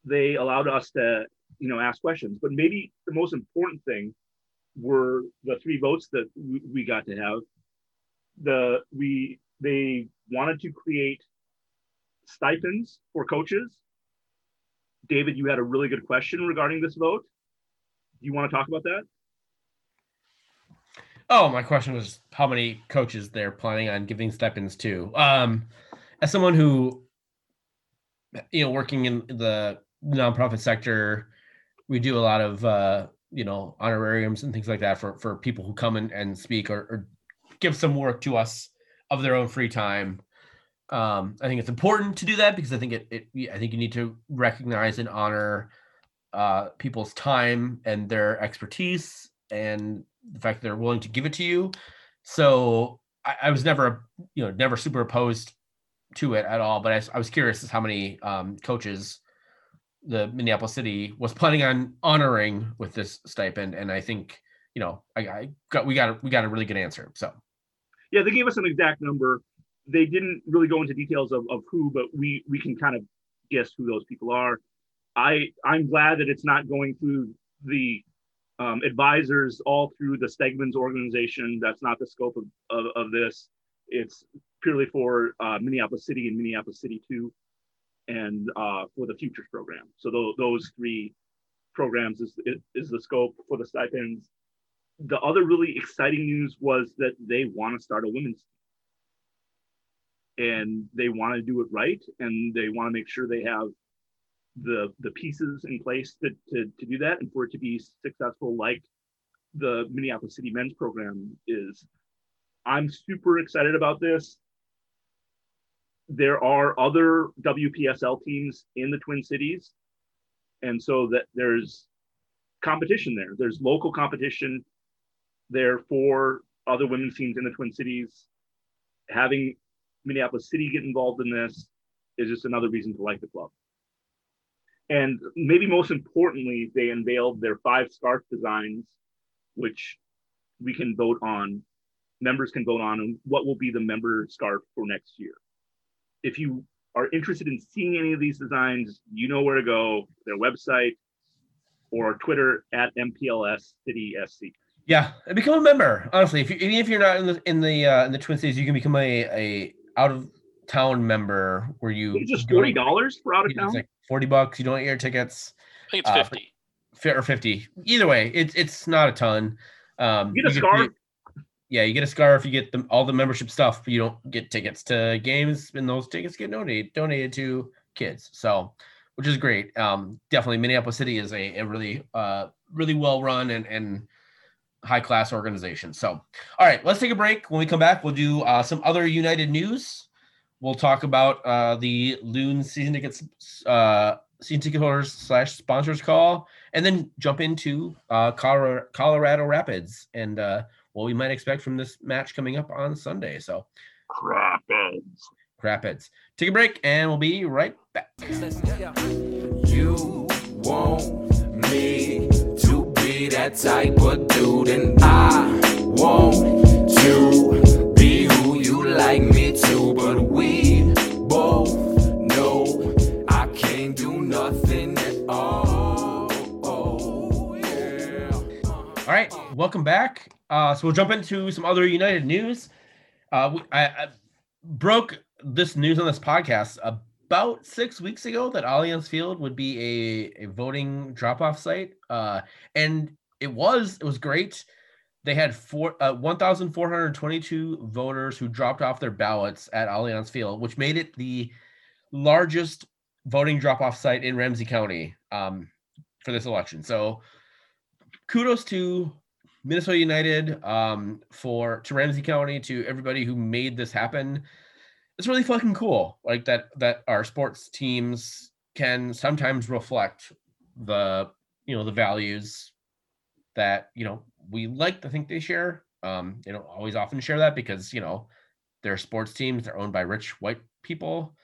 they allowed us to, you know, ask questions. But maybe the most important thing were the three votes that we- got to have. The we they wanted to create stipends for coaches. David, you had a really good question regarding this vote. Do you want to talk about that? Oh, my question was how many coaches they're planning on giving stipends to. Um, as someone who, you know, working in the nonprofit sector, we do a lot of uh, you know honorariums and things like that for for people who come in and speak or, or give some work to us of their own free time. Um, I think it's important to do that because I think it, it I think you need to recognize and honor uh, people's time and their expertise and the fact that they're willing to give it to you. So I, I was never, you know, never super opposed to it at all. But I, I was curious as how many um, coaches the Minneapolis City was planning on honoring with this stipend, and I think you know I, I got we got a, we got a really good answer. So Yeah, they gave us an exact number. They didn't really go into details of, of who, but we we can kind of guess who those people are. I I'm glad that it's not going through the um, advisors all through the Stegman's organization. That's not the scope of, of, of this. It's purely for uh, Minneapolis City and Minneapolis City 2 and uh, for the Futures program. So tho- those three programs is, is, is the scope for the stipends. The other really exciting news was that they want to start a women's team. And they want to do it right, and they want to make sure they have the the pieces in place to, to, to do that and for it to be successful like the Minneapolis City men's program is. I'm super excited about this. There are other WPSL teams in the Twin Cities. And so that there's competition there. There's local competition there for other women's teams in the Twin Cities. Having Minneapolis City get involved in this is just another reason to like the club. And maybe most importantly, they unveiled their five scarf designs, which we can vote on. Members can vote on and what will be the member scarf for next year. If you are interested in seeing any of these designs, you know where to go. Their website or Twitter at MPLS City SC. yeah, and become a member. Honestly, if you, even if you're not in the in the uh, in the Twin Cities, you can become a a out of town member where you It's just you forty dollars for out of It's town. like 40 bucks. You don't get your tickets I think it's Uh, 50. fi- or 50. Either way, it's it's not a ton. Um, You get a you scarf. Yeah, you get a scarf. You get the, all the membership stuff. You don't get tickets to games, and those tickets get donated donated to kids. So, which is great. Um, definitely, Minneapolis City is a, a really uh really well run and and high class organization. So, all right, let's take a break. When we come back, we'll do uh, some other United news. We'll talk about uh, the Loon season tickets, uh, season ticket holders slash sponsors call, and then jump into uh, Colorado, Colorado Rapids and uh, what we might expect from this match coming up on Sunday. So, Rapids. Rapids. Take a break, and we'll be right back. You want me to be that type of dude, and I want to be who you like me to. But we welcome back. Uh, so we'll jump into some other United news. Uh, we, I, I broke this news on this podcast about six weeks ago that Allianz Field would be a, a voting drop-off site, uh, and it was. It was great. They had four uh, 1,422 voters who dropped off their ballots at Allianz Field, which made it the largest voting drop-off site in Ramsey County um, for this election. So kudos to Minnesota United, um, for to Ramsey County, to everybody who made this happen. It's really fucking cool. Like that that our sports teams can sometimes reflect the you know the values that you know we like to think they share. Um, they don't always often share that because you know they're sports teams, they're owned by rich white people,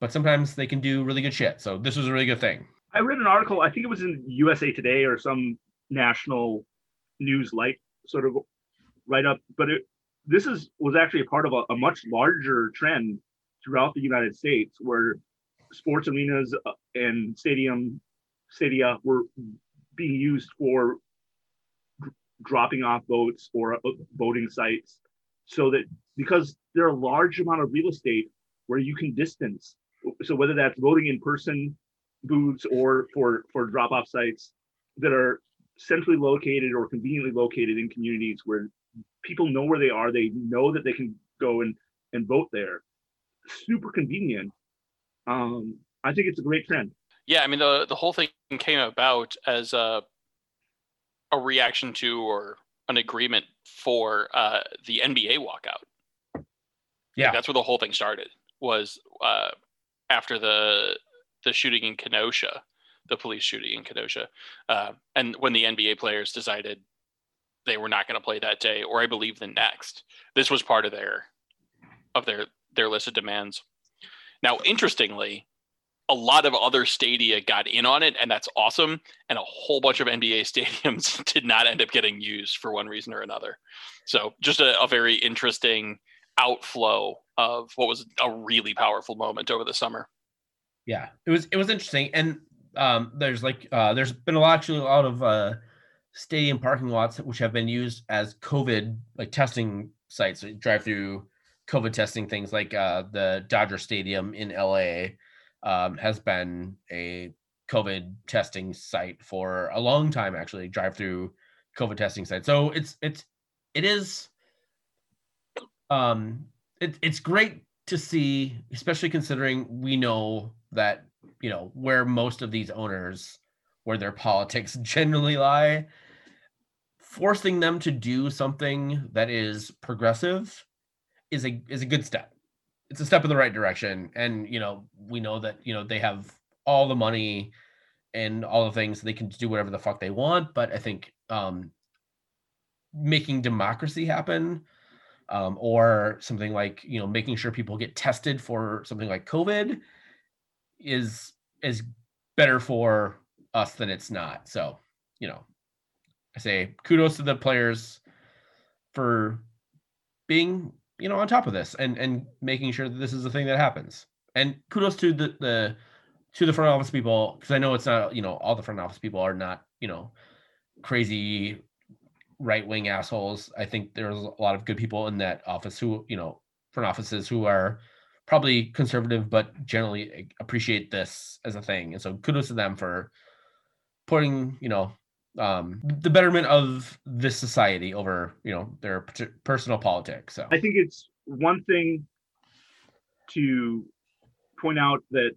but sometimes they can do really good shit. So this was a really good thing. I read an article, I think it was in USA Today or some national news like sort of write up, but it this is was actually a part of a, a much larger trend throughout the United States where sports arenas uh, and stadium stadia were being used for dropping off boats or uh, boating sites so that because there are a large amount of real estate where you can distance. So whether that's voting in person booths or for for drop off sites that are centrally located or conveniently located in communities where people know where they are they know that they can go and and vote there super convenient um i think it's a great trend Yeah, I mean the the whole thing came about as a a reaction to or an agreement for uh, the NBA walkout. Yeah. that's where the whole thing started. Was uh, after the the shooting in Kenosha, the police shooting in Kenosha, uh, and when the NBA players decided they were not going to play that day, or I believe the next. This was part of their of their their list of demands. Now, interestingly, a lot of other stadia got in on it, and that's awesome. And a whole bunch of NBA stadiums did not end up getting used for one reason or another. So, just a, a very interesting outflow of what was a really powerful moment over the summer. yeah it was it was interesting and um there's like uh there's been a lot actually a lot of uh stadium parking lots which have been used as covid like testing sites drive through covid testing things like uh the dodger stadium in la um has been a covid testing site for a long time actually drive through covid testing site. So it's it's it is um it, it's great to see, especially considering we know that you know where most of these owners, where their politics generally lie, forcing them to do something that is progressive is a is a good step. It's a step in the right direction, and you know we know that you know they have all the money and all the things they can do whatever the fuck they want. But I think um, making democracy happen um, or something like you know making sure people get tested for something like COVID is is better for us than it's not. So you know, I say kudos to the players for being you know on top of this and and making sure that this is a thing that happens. And kudos to the the to the front office people because I know it's not you know all the front office people are not you know crazy right wing assholes. I think there's a lot of good people in that office who, you know, front offices who are probably conservative, but generally appreciate this as a thing. And so kudos to them for putting, you know, um, the betterment of this society over, you know, their personal politics. So I think it's one thing to point out that,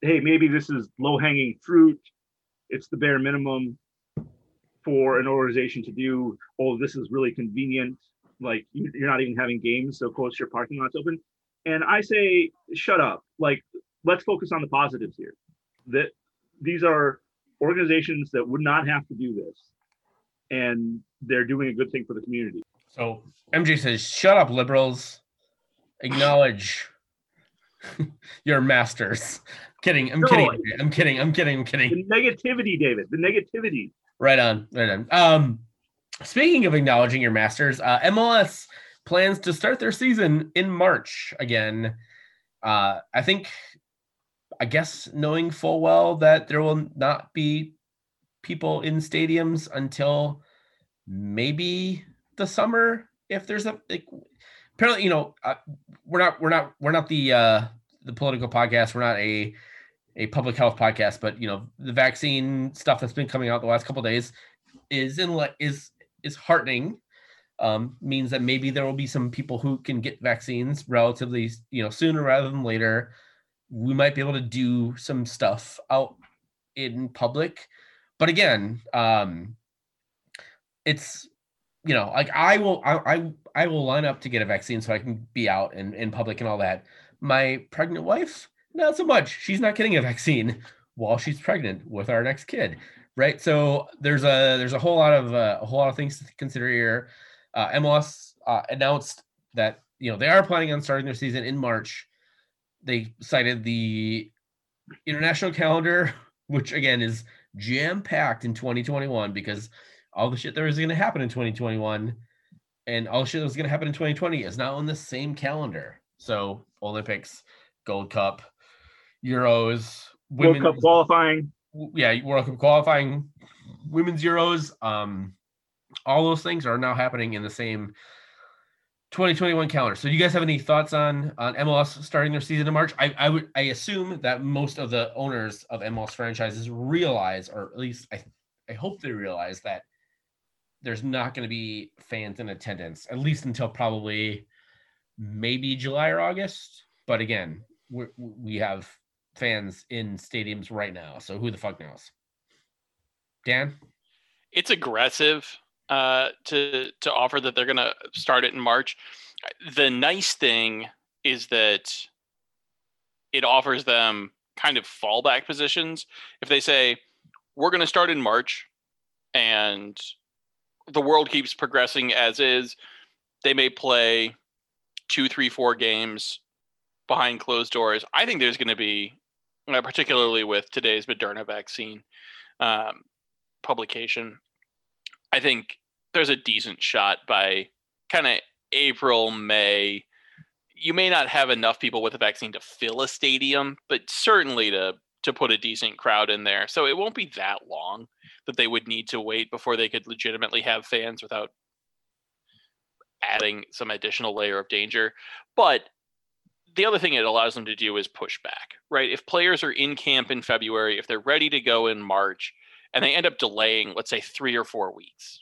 hey, maybe this is low hanging fruit. It's the bare minimum for an organization to do. Oh, this is really convenient. Like you- you're not even having games, so close your parking lot's open. And I say, shut up. Like, let's focus on the positives here. That these are organizations that would not have to do this, and they're doing a good thing for the community. So MJ says, "Shut up, liberals. Acknowledge your masters." Kidding. I'm No, kidding. I'm kidding. I'm kidding. I'm kidding. The negativity, David. The negativity. Right on. Right on. Um, speaking of acknowledging your masters, uh, MLS plans to start their season in March again. Uh, I think, I guess, knowing full well that there will not be people in stadiums until maybe the summer. If there's a like, apparently, you know, uh, we're not, we're not, we're not the uh, the political podcast. We're not a a public health podcast, but you know, the vaccine stuff that's been coming out the last couple days is in is is heartening. Um, means that maybe there will be some people who can get vaccines relatively, you know, sooner rather than later. We might be able to do some stuff out in public, but again, um, it's you know, like I will, I, I, I will line up to get a vaccine so I can be out in in public and all that. My pregnant wife, not so much. She's not getting a vaccine while she's pregnant with our next kid. right? So there's a there's a whole lot of uh, a whole lot of things to consider here. Uh, MLS uh, announced that you know they are planning on starting their season in March. They cited the international calendar, which again is jam packed in 2021 because all the shit that was going to happen in 2021 and all the shit that was going to happen in 2020 is now on the same calendar. So Olympics, Gold Cup, Euros, World Cup qualifying. yeah, World Cup qualifying, women's Euros, um, all those things are now happening in the same 2021 calendar. So, you guys have any thoughts on on MLS starting their season in March? I I would I assume that most of the owners of MLS franchises realize, or at least I I hope they realize that there's not going to be fans in attendance at least until probably maybe July or August. But again, we we have fans in stadiums right now, so who the fuck knows? Dan, it's aggressive uh, to to offer that they're going to start it in March. The nice thing is that it offers them kind of fallback positions. If they say we're going to start in March, and the world keeps progressing as is, they may play two, three, four games behind closed doors. I think there's going to be, uh, particularly with today's Moderna vaccine um, publication, I think there's a decent shot by kind of April, May. You may not have enough people with the vaccine to fill a stadium, but certainly to to put a decent crowd in there. So it won't be that long that they would need to wait before they could legitimately have fans without adding some additional layer of danger. But the other thing it allows them to do is push back, right? If players are in camp in February, if they're ready to go in March, and they end up delaying, let's say, three or four weeks,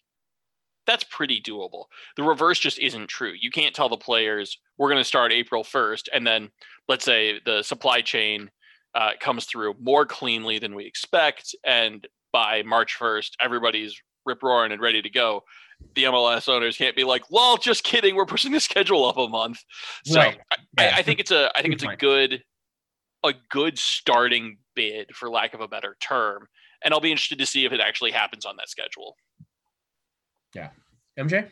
that's pretty doable. The reverse just isn't true. You can't tell the players, we're going to start April 1st, and then let's say the supply chain uh, comes through more cleanly than we expect, and by March 1st, everybody's rip roaring and ready to go. The MLS owners can't be like, "Well, just kidding. We're pushing the schedule up a month." So Right. I, Yeah. I, I think it's a I think it's a good a good starting bid, for lack of a better term. And I'll be interested to see if it actually happens on that schedule. MJ,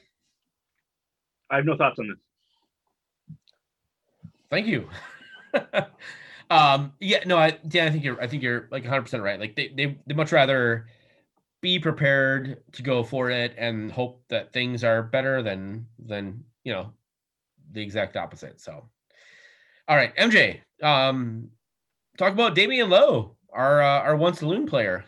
I have no thoughts on this. thank you. um, yeah, no, I Dan, I think you're I think you're like 100 percent right. Like they they they much rather be prepared to go for it and hope that things are better than than you know the exact opposite. So, all right, MJ, um, talk about Damion Lowe, our uh, our once a loon player.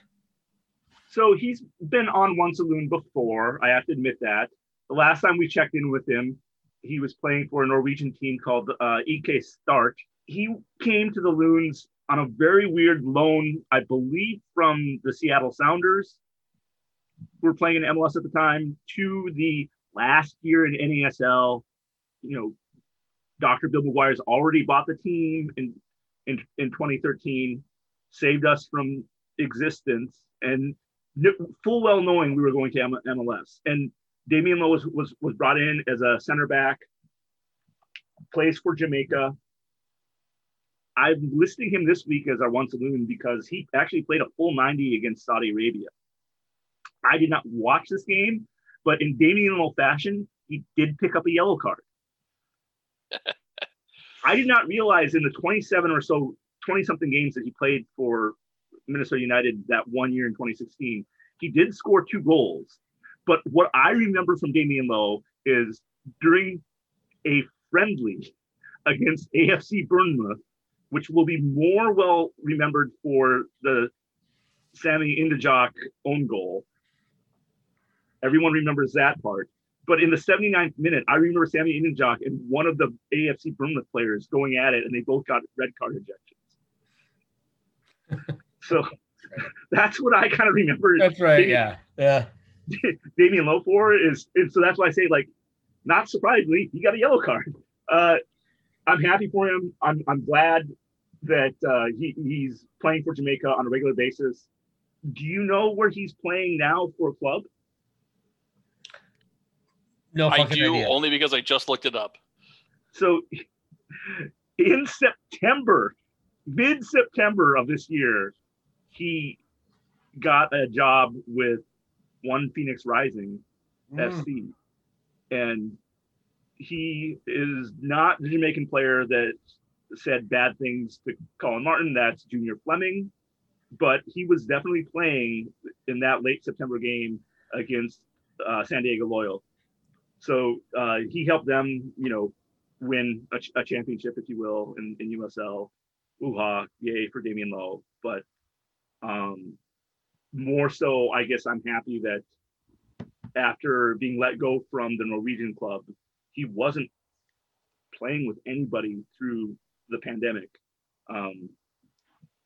So he's been on once a loon before. I have to admit that. The last time we checked in with him, he was playing for a Norwegian team called uh, IK Start. He came to the Loons on a very weird loan, I believe, from the Seattle Sounders, who were playing in MLS at the time, to the last year in NASL. You know, Dr. Bill McGuire's already bought the team in, in, in 2013, saved us from existence, and full well knowing we were going to M- MLS. And Damion Lowe was, was, was brought in as a center back, plays for Jamaica. I'm listing him this week as our once a loon because he actually played a full 90 against Saudi Arabia. I did not watch this game, but in Damion Lowe fashion, he did pick up a yellow card. I did not realize in the 27 or so, 20 something games that he played for Minnesota United that one year in 2016, he did score two goals. But what I remember from Damion Lowe is during a friendly against AFC Bournemouth, which will be more well remembered for the Sammy Ndjock own goal. Everyone remembers that part. But in the 79th minute, I remember Sammy Ndjock and one of the AFC Bournemouth players going at it, and they both got red card ejections. so that's what I kind of remember. That's right. Damian- Yeah. Yeah. Damion Lowe for is, and so that's why I say, like, not surprisingly, he got a yellow card. Uh, I'm happy for him. I'm, I'm glad that uh, he, he's playing for Jamaica on a regular basis. Do you know where he's playing now for a club? No I do idea. only because I just looked it up. So in September, mid September of this year, he got a job with one Phoenix Rising Mm. SC, and he is not the Jamaican player that said bad things to Collin Martin. That's Junior Fleming, but he was definitely playing in that late September game against uh, San Diego Loyal. So uh, he helped them, you know, win a, ch- a championship, if you will, in, in USL. Ooh-ha, yay for Damion Lowe. But um, more so, I guess I'm happy that after being let go from the Norwegian club, he wasn't playing with anybody through the pandemic um,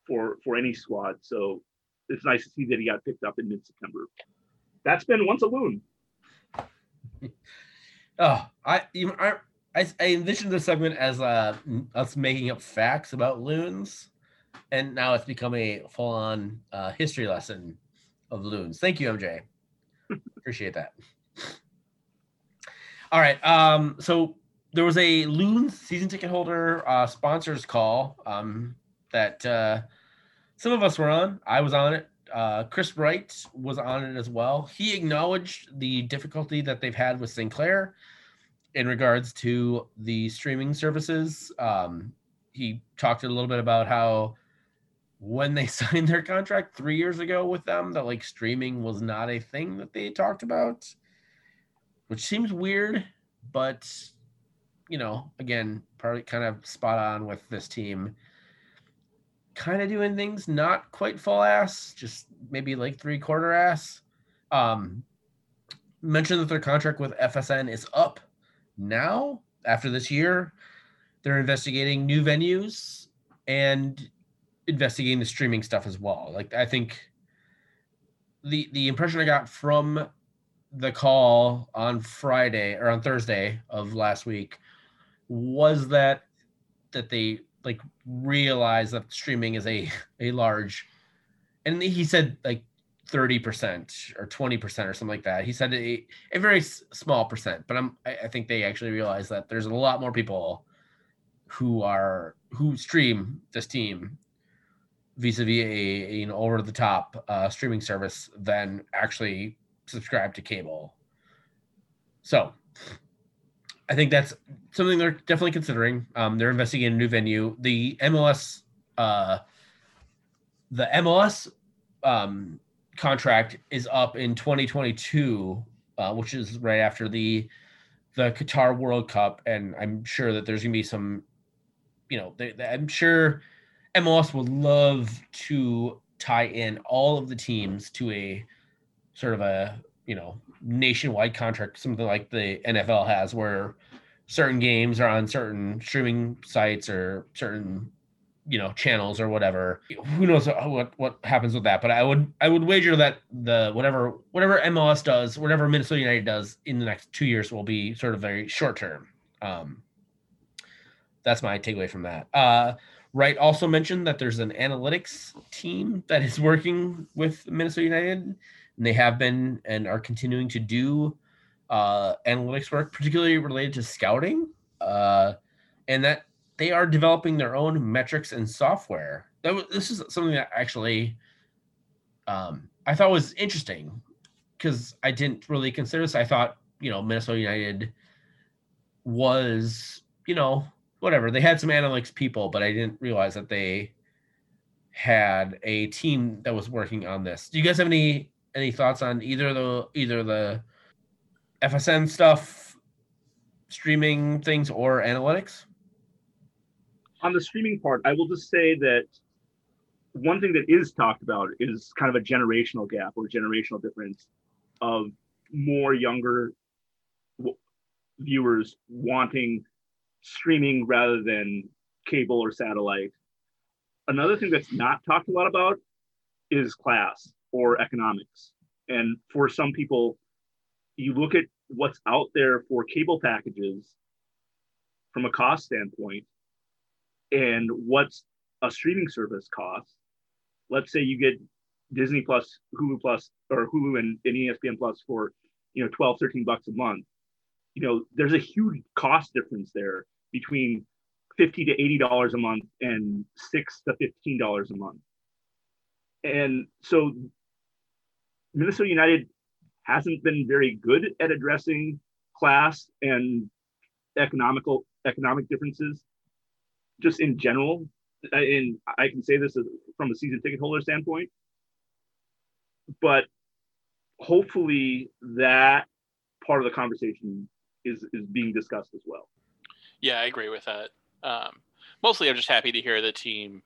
for for any squad. So it's nice to see that he got picked up in mid September. That's been once a loon. Oh, I even I, I envisioned this segment as uh us making up facts about loons, and now it's become a full-on uh, history lesson of loons. Thank you, MJ. Appreciate that. All right. Um. So there was a loons season ticket holder uh, sponsors call um that uh, some of us were on. I was on it. Uh, Chris Wright was on it as well. He acknowledged the difficulty that they've had with Sinclair in regards to the streaming services. Um, he talked a little bit about how when they signed their contract three years ago with them, that like streaming was not a thing that they talked about, which seems weird, but you know, again, probably kind of spot on with this team. Kind of doing things not quite full ass, just maybe like three quarter ass. Um, mentioned that their contract with FSN is up now after this year. They're investigating new venues and investigating the streaming stuff as well. Like I think the the impression I got from the call on Friday or on Thursday of last week was that that they like realize that streaming is a a large and he said like 30% or 20% or something like that he said a, a very small percent but i'm I, I think they actually realize that there's a lot more people who are who stream this team vis-a-vis a, over the top uh, streaming service than actually subscribe to cable so I think that's something they're definitely considering. Um, they're investigating a new venue. The MLS, uh, the MLS um, contract is up in 2022, uh, which is right after the the Qatar World Cup, and I'm sure that there's gonna be some, you know, they, they- I'm sure MLS would love to tie in all of the teams to a sort of a you know nationwide contract, something like the NFL has, where certain games are on certain streaming sites or certain you know channels or whatever. Who knows what what happens with that? But I would I would wager that the whatever whatever MLS does, whatever Minnesota United does in the next two years will be sort of very short term. Um, that's my takeaway from that. Uh, Wright also mentioned that there's an analytics team that is working with Minnesota United, and they have been and are continuing to do uh, analytics work, particularly related to scouting, uh, and that they are developing their own metrics and software. That was, this is something that actually um, I thought was interesting because I didn't really consider this. I thought you know Minnesota United was you know whatever they had some analytics people, but I didn't realize that they had a team that was working on this. Do you guys have any any thoughts on either the either the FSN stuff, streaming things, or analytics? on the streaming part, I will just say that one thing that is talked about is kind of a generational gap or generational difference of more younger viewers wanting streaming rather than cable or satellite. Another thing that's not talked a lot about is class or economics. And for some people, you look at what's out there for cable packages from a cost standpoint and what's a streaming service costs. Let's say you get Disney Plus, Hulu Plus, or Hulu and, and ESPN Plus for you know 12, 13 bucks a month. You know, there's a huge cost difference there between 50 to 80 dollars a month and six to 15 dollars a month. And so Minnesota United hasn't been very good at addressing class and economical economic differences just in general and i can say this from a season ticket holder standpoint but hopefully that part of the conversation is is being discussed as well Yeah, I agree with that. Um, mostly, I'm just happy to hear the team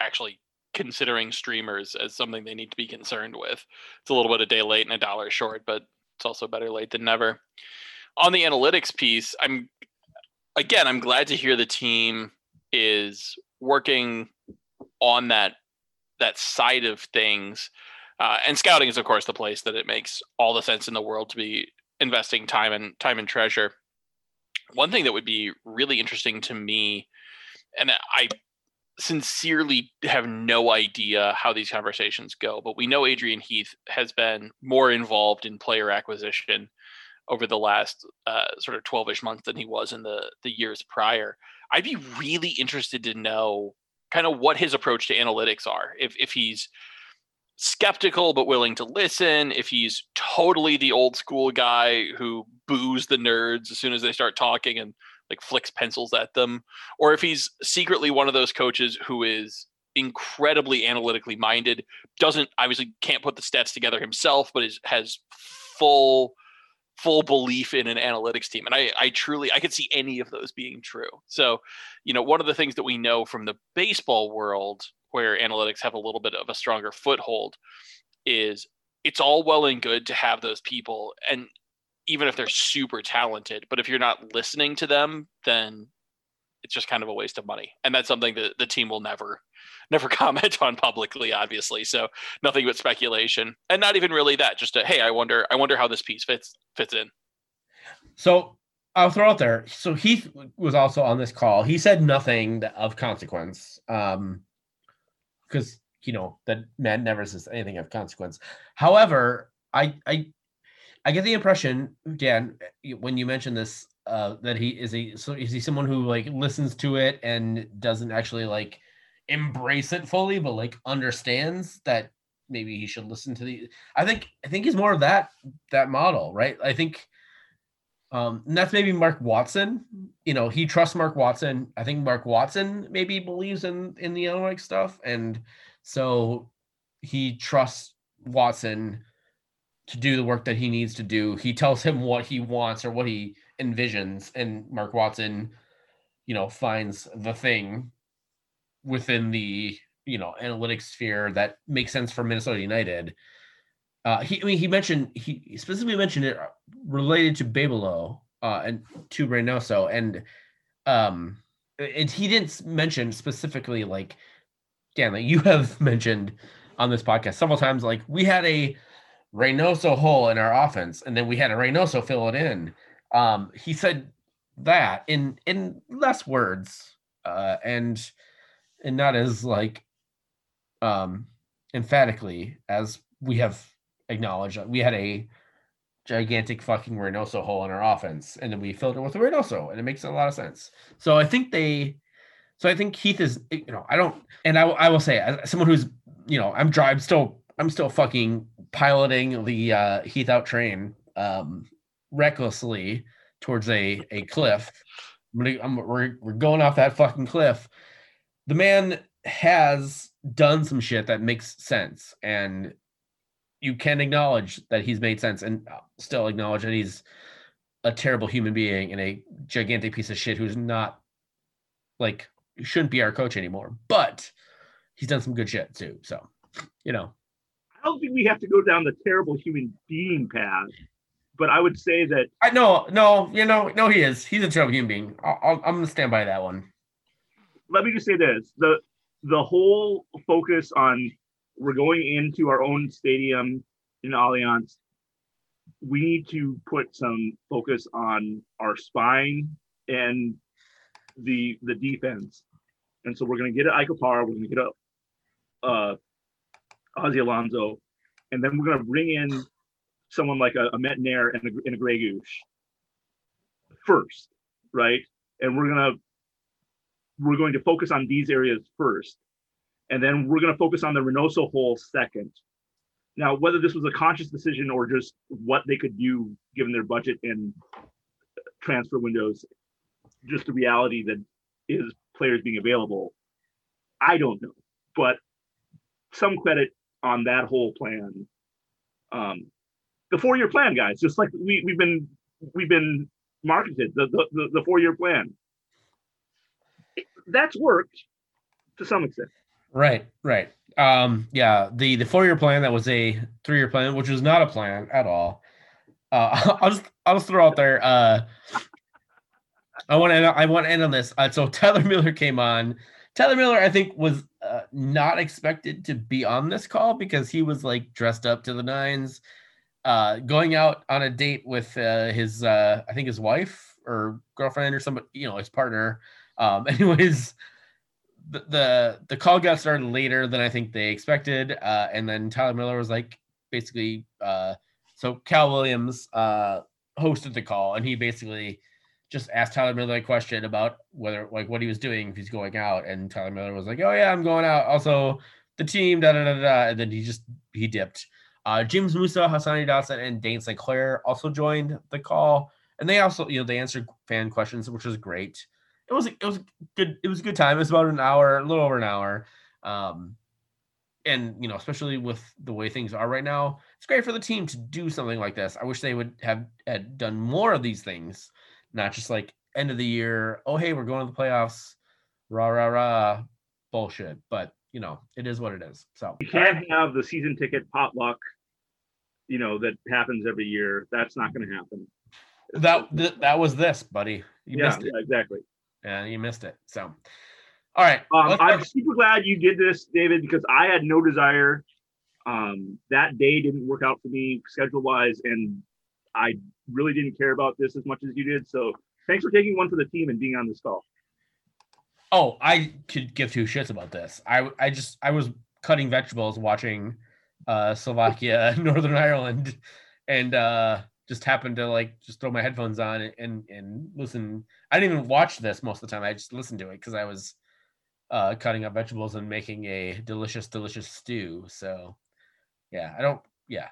actually considering streamers as something they need to be concerned with. It's a little bit a day late and a dollar short, but it's also better late than never. On the analytics piece, I'm again, I'm glad to hear the team is working on that that side of things. Uh, and scouting is, of course, the place that it makes all the sense in the world to be investing time and time and treasure. One thing that would be really interesting to me, and I sincerely have no idea how these conversations go, but we know Adrian Heath has been more involved in player acquisition over the last uh, sort of 12ish months than he was in the the years prior. I'd be really interested to know kind of what his approach to analytics are. If if he's skeptical but willing to listen, if he's totally the old school guy who boos the nerds as soon as they start talking and like flicks pencils at them, or if he's secretly one of those coaches who is incredibly analytically minded, doesn't obviously can't put the stats together himself, but is has full full belief in an analytics team. And I, I truly I could see any of those being true. So, you know, one of the things that we know from the baseball world where analytics have a little bit of a stronger foothold is it's all well and good to have those people and even if they're super talented, but if you're not listening to them, then it's just kind of a waste of money. And that's something that the team will never never comment on publicly obviously. So nothing but speculation. And not even really that, just a hey, I wonder I wonder how this piece fits fits in. So I'll throw out there. So Heath was also on this call. He said nothing of consequence. Um, because you know that man never says anything of consequence. However, I I I get the impression, Dan, when you mentioned this, uh, that he is he so is he someone who like listens to it and doesn't actually like embrace it fully, but like understands that maybe he should listen to the. I think I think he's more of that that model, right? I think. Um, and that's maybe Mark Watson. You know, he trusts Mark Watson. I think Mark Watson maybe believes in in the analytics stuff, and so he trusts Watson to do the work that he needs to do. He tells him what he wants or what he envisions, and Mark Watson, you know, finds the thing within the you know analytics sphere that makes sense for Minnesota United. Uh, he, I mean, he mentioned he specifically mentioned it related to Bebelo uh, and to Reynoso, and um, he didn't mention specifically like Dan, like you have mentioned on this podcast several times, like we had a Reynoso hole in our offense, and then we had a Reynoso fill it in. Um, he said that in in less words, uh, and and not as like um emphatically as we have acknowledged. We had a gigantic fucking Reynoso hole in our offense, and then we filled it with a Reynoso, and it makes a lot of sense. So I think they, so I think Keith is, you know, I don't, and I, I will say, as someone who's, you know, I'm driving still, I'm still fucking piloting the uh, Heath out train um, recklessly towards a a cliff. I'm gonna, I'm, we're we're going off that fucking cliff. The man has done some shit that makes sense, and you can acknowledge that he's made sense, and uh, still acknowledge that he's a terrible human being and a gigantic piece of shit who's not like shouldn't be our coach anymore. But he's done some good shit too. So, you know, I don't think we have to go down the terrible human being path, but I would say that I no, no, you know, no, he is. He's a terrible human being. I'll, I'll, I'm gonna stand by that one. let me just say this: the the whole focus on we're going into our own stadium in Allianz. We need to put some focus on our spine and the the defense, and so we're going to get an Ike Opara, we're going to get a uh, Ozzie Alonso, and then we're going to bring in someone like a, a Métanire and a, and a Gregus first, right? And we're gonna we're going to focus on these areas first, and then we're going to focus on the Reynoso hole second. Now, whether this was a conscious decision or just what they could do given their budget and transfer windows, just the reality that is players being available, I don't know. But some credit on that whole plan. Um, the four-year plan, guys, just like we, we've been we've been marketed the the, the, the four-year plan. That's worked to some extent. Right, right. Um, yeah, the the four year plan that was a three year plan, which was not a plan at all. Uh, I'll just I'll just throw out there. Uh, I want to I want to end on this. Uh, so Tyler Miller came on. Tyler Miller, I think, was uh, not expected to be on this call because he was like dressed up to the nines, uh, going out on a date with uh, his uh, I think his wife or girlfriend or somebody, you know, his partner. Um, anyways, the, the call got started later than I think they expected, uh, and then Tyler Miller was like basically uh, so Cal Williams uh, hosted the call, and he basically just asked Tyler Miller a question about whether like what he was doing if he's going out, and Tyler Miller was like, "Oh yeah, I'm going out." Also, the team, da da da da, and then he just he dipped. Uh, James Musa, Hassani Dotson, and Dane St. Clair also joined the call, and they also you know they answered fan questions, which was great it was it was good. It was a good time. It was about an hour, a little over an hour. Um, and you know, especially with the way things are right now, it's great for the team to do something like this. I wish they would have had done more of these things, not just like end of the year. Oh, hey, we're going to the playoffs. Rah rah rah, bullshit. But you know, it is what it is. So You can't have the season ticket potluck, you know, that happens every year. That's not going to happen. that th- that was this, buddy. You yeah, missed it. yeah, exactly. Yeah, you missed it. So, all right. Um, I'm super glad you did this, David, because I had no desire. Um, that day didn't work out for me schedule wise, and I really didn't care about this as much as you did. So thanks for taking one for the team and being on this call. Oh, I could give two shits about this. I I just I was cutting vegetables watching uh Slovakia, Northern Ireland, and uh just happened to like just throw my headphones on and and, and listen. I didn't even watch this most of the time. I just listened to it because I was uh cutting up vegetables and making a delicious, delicious stew. So yeah, I don't yeah.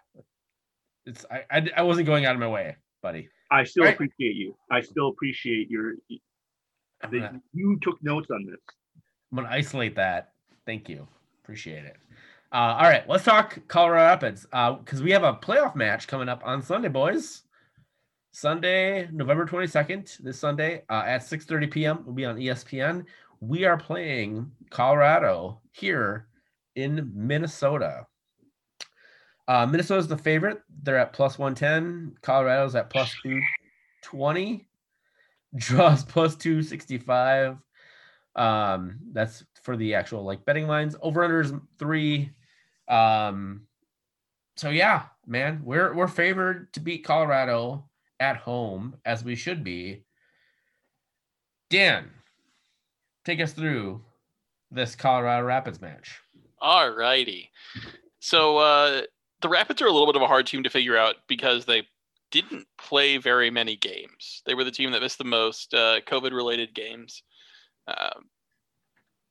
It's I I, I wasn't going out of my way, buddy. I still Right. appreciate you. I still appreciate your that gonna, you took notes on this. I'm gonna isolate that. Thank you. Appreciate it. Uh, all right, let's talk Colorado Rapids because we have a playoff match coming up on Sunday, boys. Sunday, November 22nd, this Sunday uh, at 6:30 p.m. will be on ESPN. We are playing Colorado here in Minnesota. Uh, Minnesota's the favorite. They're at plus 110. Colorado's at plus 220. Draws plus 265. Um, that's for the actual like betting lines. Over unders three. Um, so yeah, man, we're we're favored to beat Colorado at home as we should be. Dan, take us through this Colorado Rapids match. All righty. So uh, the Rapids are a little bit of a hard team to figure out because they didn't play very many games. They were the team that missed the most uh, COVID-related games. Um,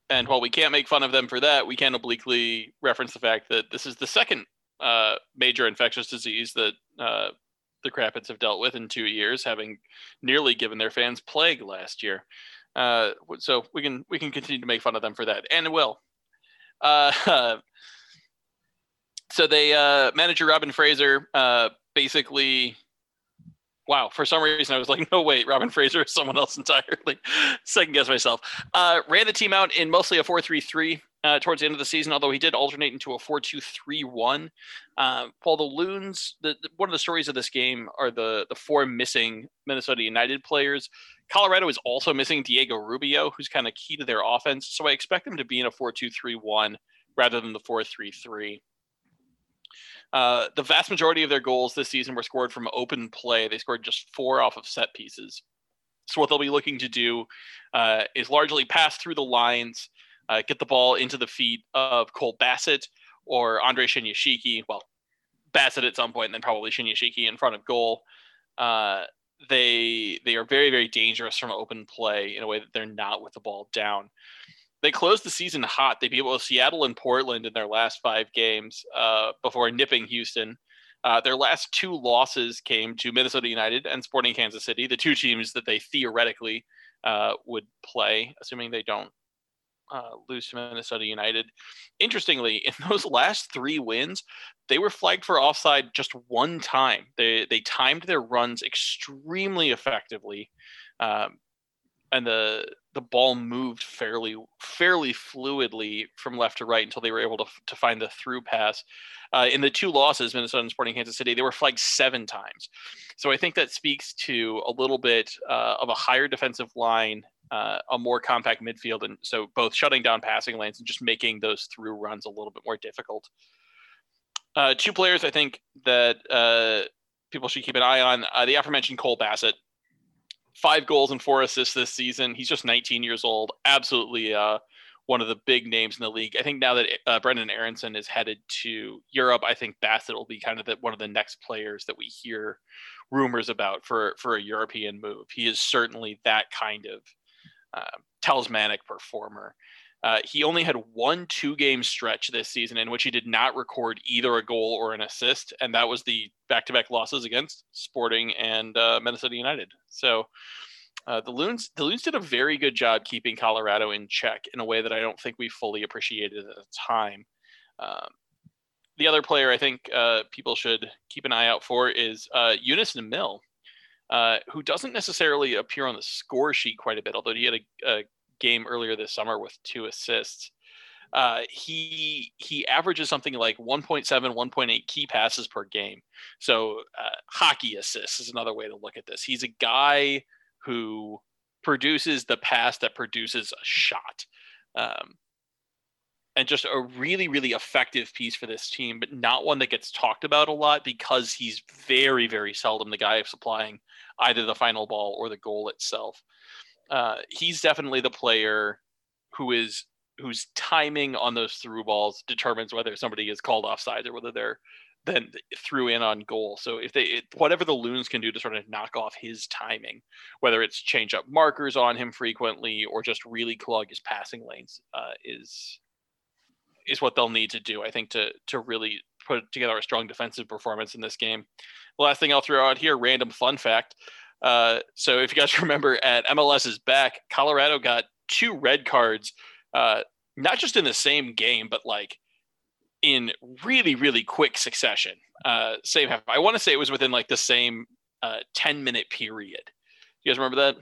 and while we can't make fun of them for that, we can obliquely reference the fact that this is the second uh, major infectious disease that uh, the Rapids have dealt with in two years, having nearly given their fans plague last year. Uh, so we can we can continue to make fun of them for that, and it will. Uh, so they uh, manager Robin Fraser uh, basically. Wow, for some reason I was like, no, wait, Robin Fraser is someone else entirely. Second guess myself. Uh, ran the team out in mostly a 4 3 3 uh, towards the end of the season, although he did alternate into a 4 2 3 1. Uh, while the Loons, the, the- one of the stories of this game are the, the four missing Minnesota United players. Colorado is also missing Diego Rubio, who's kind of key to their offense. So I expect them to be in a 4 2 3 1 rather than the 4 3 3. Uh, the vast majority of their goals this season were scored from open play. They scored just four off of set pieces. So what they'll be looking to do uh, is largely pass through the lines, uh, get the ball into the feet of Cole Bassett or Andre Shinyashiki. Well, Bassett at some point, and then probably Shinyashiki in front of goal. Uh, they they are very very dangerous from open play in a way that they're not with the ball down. They closed the season hot. They beat both Seattle and Portland in their last five games uh, before nipping Houston. Uh, their last two losses came to Minnesota United and Sporting Kansas City, the two teams that they theoretically uh, would play, assuming they don't uh, lose to Minnesota United. Interestingly, in those last three wins, they were flagged for offside just one time. They they timed their runs extremely effectively, um, and the the ball moved fairly fairly fluidly from left to right until they were able to to find the through pass. Uh, in the two losses, Minnesota and Sporting Kansas City, they were flagged seven times. So I think that speaks to a little bit uh, of a higher defensive line uh, a more compact midfield, and so both shutting down passing lanes and just making those through runs a little bit more difficult. Uh, two players I think that uh, people should keep an eye on: uh, the aforementioned Cole Bassett, five goals and four assists this season. He's just 19 years old. Absolutely uh, one of the big names in the league. I think now that uh, Brenden Aaronson is headed to Europe, I think Bassett will be kind of the, one of the next players that we hear rumors about for for a European move. He is certainly that kind of uh, talismanic performer. Uh, he only had one two game stretch this season in which he did not record either a goal or an assist, and that was the back to back losses against Sporting and uh, Minnesota United. So uh, the Loons the Loons did a very good job keeping Colorado in check in a way that I don't think we fully appreciated at the time. Um, the other player I think uh, people should keep an eye out for is uh, Younes Namli uh, who doesn't necessarily appear on the score sheet quite a bit, although he had a, a game earlier this summer with two assists. Uh, he he averages something like 1.7, 1.8 key passes per game. So uh, hockey assists is another way to look at this. He's a guy who produces the pass that produces a shot. Um, and just a really, really effective piece for this team, but not one that gets talked about a lot because he's very, very seldom the guy supplying either the final ball or the goal itself. Uh, he's definitely the player who is whose timing on those through balls determines whether somebody is called offside or whether they're then threw in on goal. So if they it, whatever the loons can do to sort of knock off his timing, whether it's change up markers on him frequently or just really clog his passing lanes, uh, is is what they'll need to do. I think to to really put together a strong defensive performance in this game. The last thing I'll throw out here, random fun fact. Uh, so if you guys remember at MLS's back, Colorado got two red cards, uh, not just in the same game, but like in really, really quick succession. Uh, same half. I want to say it was within like the same uh, 10 minute period. You guys remember that?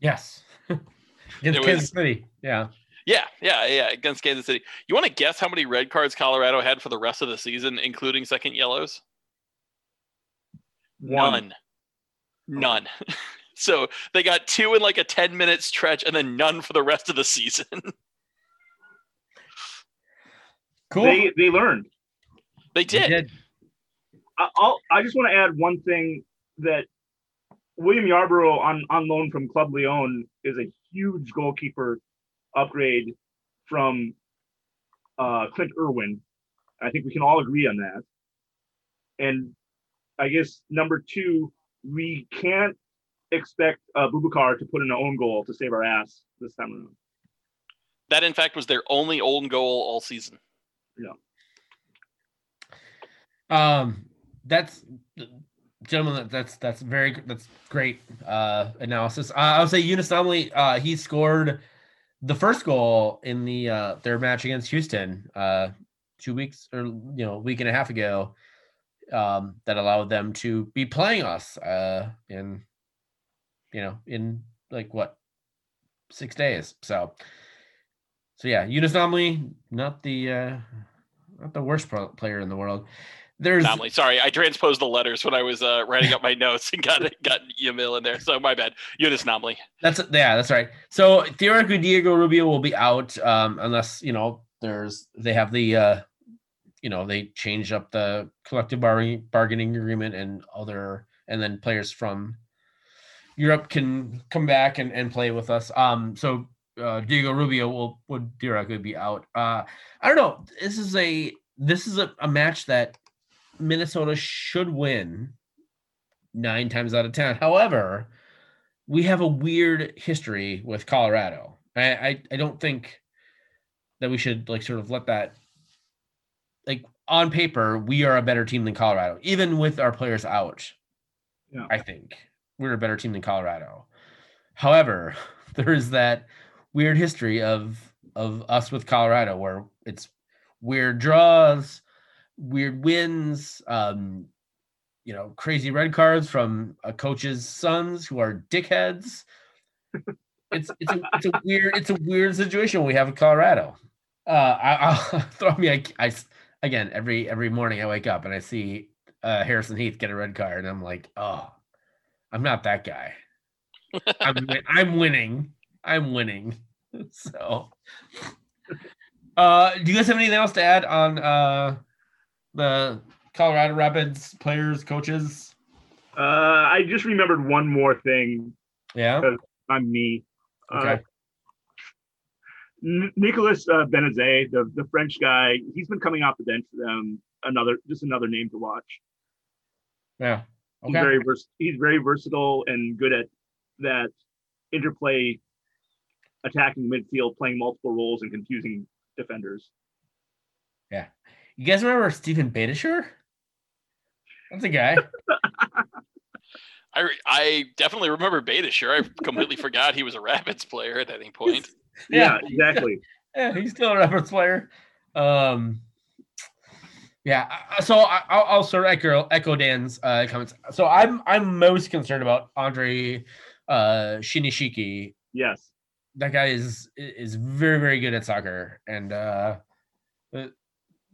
Yes. Against Kansas City. Yeah. Yeah, yeah, yeah, against Kansas City. You want to guess how many red cards Colorado had for the rest of the season, including second yellows? None. None. so they got two in like a 10 minute stretch and then none for the rest of the season. cool. They they learned. They did. They did. I, I'll, I just want to add one thing that William Yarbrough on, on loan from Club Leon is a huge goalkeeper upgrade from uh, Clint Irwin. I think we can all agree on that. And I guess number two, we can't expect uh, Boubacar to put in an own goal to save our ass this time around. That, in fact, was their only own goal all season. Yeah. Um, that's gentlemen. That's that's very that's great uh analysis. Uh, I would say Younes Namli, uh, he scored the first goal in the uh, their match against Houston uh, two weeks or you know a week and a half ago um, that allowed them to be playing us uh, in you know in like what six days. So so yeah, Namli, not the uh, not the worst pro- player in the world. There's. Sorry, I transposed the letters when I was uh, writing up my notes and got got Yamil in there. So my bad. Namli. That's yeah, that's right. So theoretically, Diego Rubio will be out um, unless you know there's they have the uh, you know they changed up the collective bargaining bargaining agreement and other and then players from Europe can come back and, and play with us. Um, so uh, Diego Rubio will would theoretically be out. Uh, I don't know. This is a this is a, a match that Minnesota should win nine times out of 10. However, we have a weird history with Colorado. I, I I don't think that we should like sort of let that like on paper we are a better team than Colorado, even with our players out. Yeah. I think we're a better team than Colorado. However, there is that weird history of of us with Colorado where it's weird draws, weird wins, um, you know, crazy red cards from a coach's sons who are dickheads. It's it's a, it's a weird it's a weird situation we have in Colorado. Uh, I, I'll throw me I, I again every every morning I wake up and I see uh, Harrison Heath get a red card and I'm like, oh, I'm not that guy. I'm I'm winning. I'm winning. So, uh, do you guys have anything else to add on uh the Colorado Rapids players, coaches? Uh, I just remembered one more thing. Yeah. on me. Uh, Okay. N- Nicolas uh, Benezet, the the French guy, he's been coming off the bench for them. Another, just another name to watch. Yeah. He's very vers- he's very versatile and good at that interplay, attacking midfield, playing multiple roles and confusing defenders. Yeah. You guys remember Stephen Badisher? That's a guy. I I definitely remember Beta. Sure, I completely forgot he was a Rapids player at any point. Yeah. Yeah, exactly. yeah, he's still a reference player. Um, yeah, so I, I'll, I'll sort of echo echo Dan's uh, comments. So I'm I'm most concerned about Andre uh, Shinyashiki. yes. That guy is is very very good at soccer and uh, uh,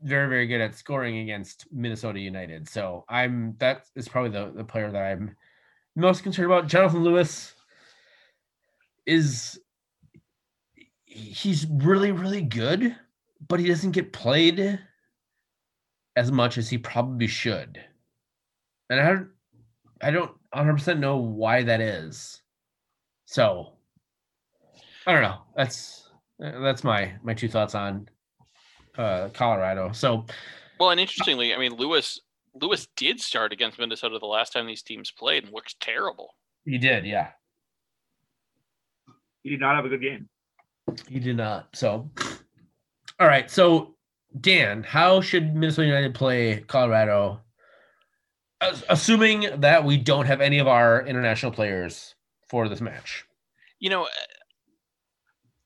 very very good at scoring against Minnesota United. So I'm that is probably the the player that I'm most concerned about. Jonathan Lewis is he's really really good, but he doesn't get played as much as he probably should. And I don't I don't 100% know why that is. So I don't know. That's that's my my two thoughts on uh Colorado. So Well, and interestingly, I mean, Lewis Lewis did start against Minnesota the last time these teams played and looks terrible. he did, yeah. He did not have a good game. He did not. So, all right. So, Dan, how should Minnesota United play Colorado? Assuming that we don't have any of our international players for this match. You know,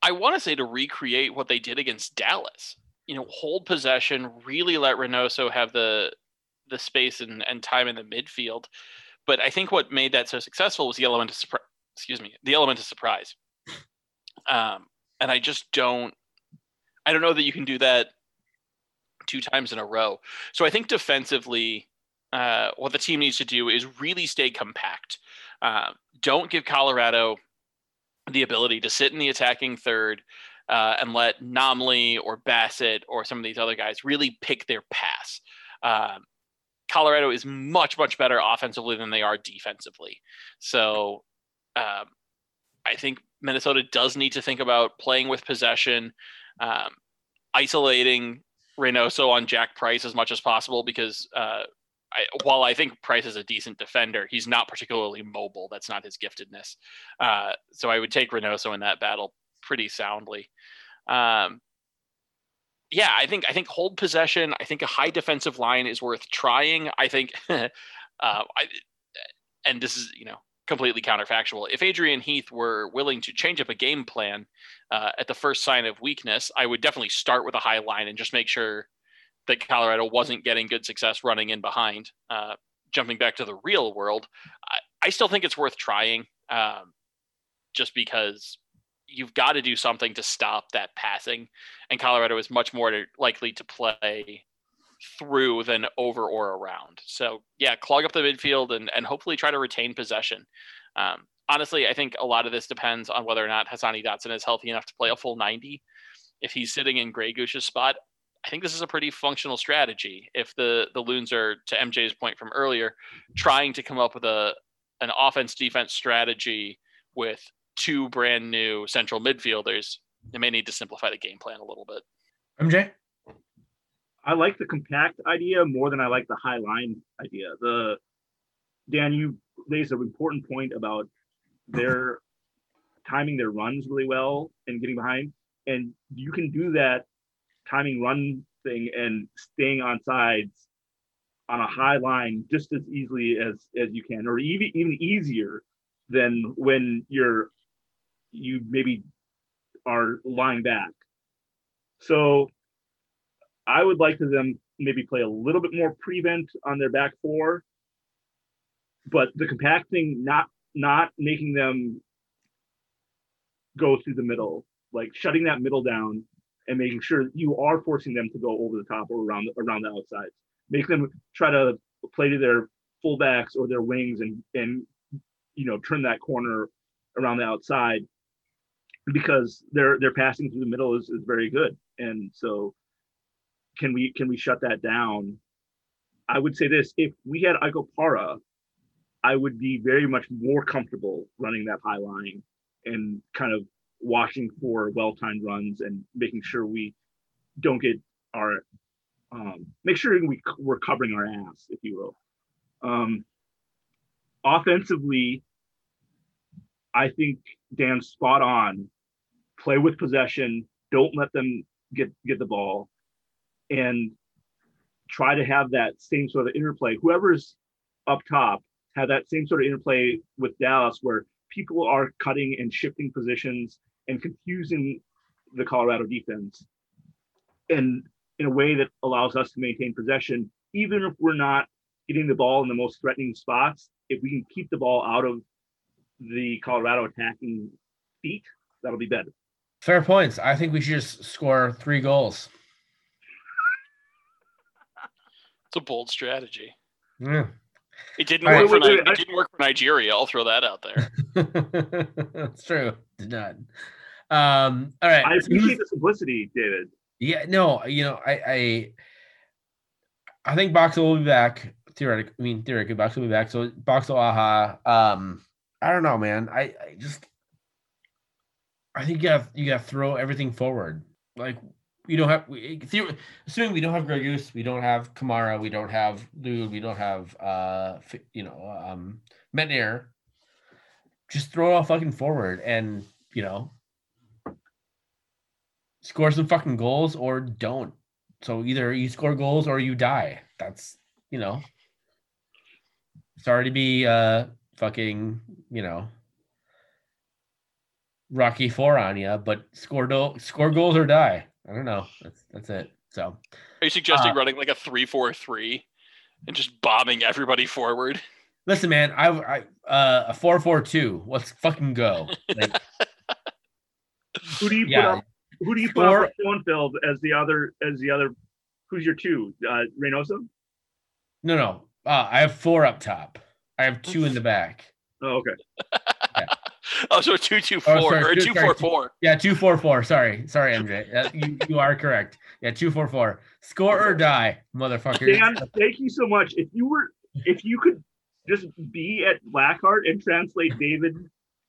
I want to say to recreate what they did against Dallas. You know, hold possession, really let Reynoso have the the space and, and time in the midfield. But I think what made that so successful was the element of surprise. Excuse me, the element of surprise. Um, and I just don't. I don't know that you can do that two times in a row. So I think defensively, uh, what the team needs to do is really stay compact. Uh, don't give Colorado the ability to sit in the attacking third uh, and let Namli or Bassett or some of these other guys really pick their pass. Um, Colorado is much, much better offensively than they are defensively. So um, I think Minnesota does need to think about playing with possession, um, isolating Reynoso on Jack Price as much as possible because uh, I, while I think Price is a decent defender, he's not particularly mobile. That's not his giftedness. Uh, so I would take Reynoso in that battle pretty soundly. Um, yeah, I think I think hold possession. I think a high defensive line is worth trying. I think, uh, I, and this is you know completely counterfactual. If Adrian Heath were willing to change up a game plan uh, at the first sign of weakness, I would definitely start with a high line and just make sure that Colorado wasn't getting good success running in behind. Uh, jumping back to the real world, I, I still think it's worth trying, um, just because you've got to do something to stop that passing, and Colorado is much more likely to play through than over or around. So yeah, clog up the midfield and and hopefully try to retain possession. Um, honestly, I think a lot of this depends on whether or not Hassani Dotson is healthy enough to play a full 90. If he's sitting in Grey Goose's spot, I think this is a pretty functional strategy. If the the Loons are, to MJ's point from earlier, trying to come up with a an offense defense strategy with two brand new central midfielders, they may need to simplify the game plan a little bit. MJ? I like the compact idea more than I like the high line idea. The Dan, you raised an important point about their timing their runs really well and getting behind. And you can do that timing run thing and staying on sides on a high line just as easily as as you can, or even even easier than when you're you maybe are lying back. So I would like to them maybe play a little bit more prevent on their back four, but the compacting not not making them go through the middle, like shutting that middle down and making sure you are forcing them to go over the top or around around the outsides. Make them try to play to their fullbacks or their wings and and you know turn that corner around the outside because their their passing through the middle is, is very good. And so can we can we shut that down? I would say this: if we had Ike Opara, I would be very much more comfortable running that high line and kind of watching for well-timed runs and making sure we don't get our um, make sure we we're covering our ass, if you will. Um, offensively, I think Dan's spot on. Play with possession. Don't let them get get the ball, and try to have that same sort of interplay. Whoever's up top have that same sort of interplay with Dallas, where people are cutting and shifting positions and confusing the Colorado defense, and in a way that allows us to maintain possession, even if we're not getting the ball in the most threatening spots. If we can keep the ball out of the Colorado attacking feet, that'll be better. Fair points. I think we should just score three goals. It's a bold strategy. Yeah. It didn't All right. work for Wait, wait, Ni- it didn't work for Nigeria. I'll throw that out there. That's true. Did not. Um, all right. I appreciate the simplicity, David. Yeah, no, you know, I I I think Boxall will be back. Theoretically, I mean theoretically, Boxall will be back. So Boxall Aha. Um, I don't know, man. I, I just I think you got you got to throw everything forward. Like we don't have we, assuming we don't have Gregus, we don't have Kamara, we don't have Lod, we don't have uh you know um Métanire. Just throw it all fucking forward and you know score some fucking goals or don't. So either you score goals or you die. That's you know. Sorry to be uh fucking you know Rocky Four on you, but score do- score goals or die. I don't know. That's that's it. So Are you suggesting Uh, running like a three-four-three and just bombing everybody forward? listen, man. I I uh a four four two. Let's fucking go. Like, Who do you Yeah. put up? Who do you put Four- up with Schoenfeld as the other as the other? Who's your two? Uh, Reynoso? no, no. Uh, I have four up top. I have two in the back. Oh, okay. Oh, so two-two-four Oh, sorry, or two- sorry, two-four-four. Yeah, two four four. Sorry, sorry, MJ. Uh, you you are correct. Yeah, two four four. Score or die, motherfucker. Dan, thank you so much. If you were, if you could just be at Blackheart and translate David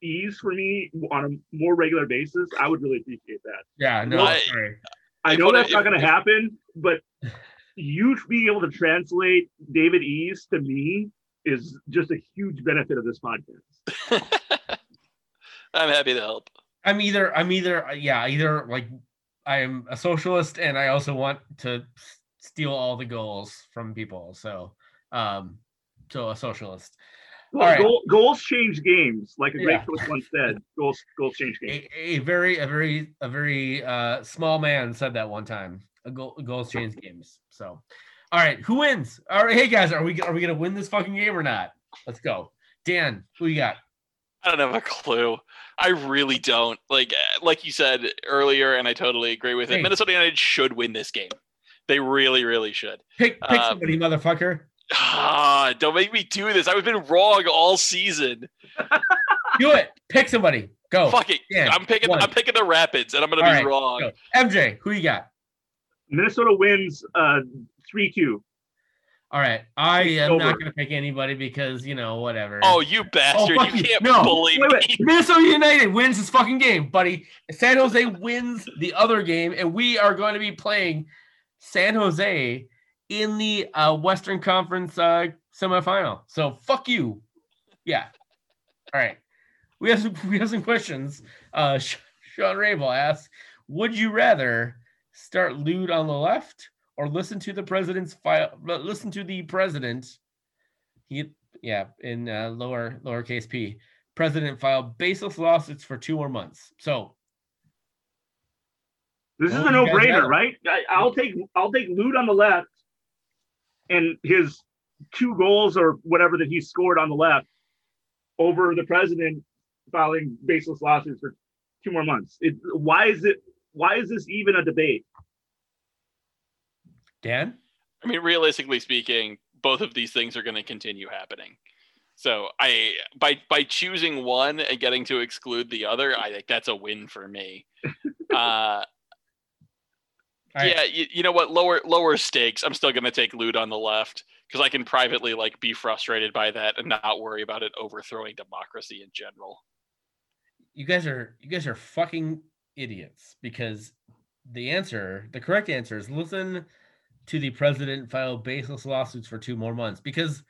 E's for me on a more regular basis, I would really appreciate that. Yeah, no, I- sorry. I If know what- that's not going to happen, but you being able to translate David E's to me is just a huge benefit of this podcast. I'm happy to help. I'm either I'm either yeah either like I am a socialist and I also want to steal all the goals from people. So um so a socialist. Well, All right. goal, goals change games, like a great Yeah. coach once said. Goals, goals change games. A, a very a very a very uh small man said that one time. A goal goals change games. So all right, who wins? All right, hey guys, are we are we gonna win this fucking game or not? Let's go. Dan, who you got? I don't have a clue. I really don't. Like uh, like you said earlier, and I totally agree with it. Minnesota United should win this game. They really, really should. Pick pick Um, somebody, motherfucker. Ah, don't make me do this. I've been wrong all season. Do it. Pick somebody. Go. Fuck it. Dan, I'm picking. one. I'm picking the Rapids, and I'm gonna All be right, wrong. Go. MJ, who you got? Minnesota wins uh, 3 2. All right. I It's am over. not going to pick anybody because, you know, whatever. Oh, you bastard! fuck you you. can't No. bully Wait, wait. Minnesota United wins this fucking game, buddy. San Jose wins the other game, and we are going to be playing San Jose in the uh, Western Conference uh, semifinal. So fuck you. Yeah. All right. we have some, we have some questions. Uh, Sean Rabel asks, "Would you rather start Lod on the left or listen to the president's file? but Listen to the president. He, yeah, in uh, lower lowercase p. President file baseless lawsuits for two more months. So This is a no-brainer, right? I, I'll take I'll take Lod on the left, and his two goals or whatever that he scored on the left over the president filing baseless lawsuits for two more months. It, why is it? Why is this even a debate? Dan, I mean, realistically speaking, both of these things are going to continue happening. So I by by choosing one and getting to exclude the other, I think that's a win for me. Uh, right. yeah, you, you know what? Lower lower stakes. I'm still going to take Lod on the left because I can privately like be frustrated by that and not worry about it overthrowing democracy in general. you guys are you guys are fucking idiots because the answer, the correct answer is listen to the president file baseless lawsuits for two more months because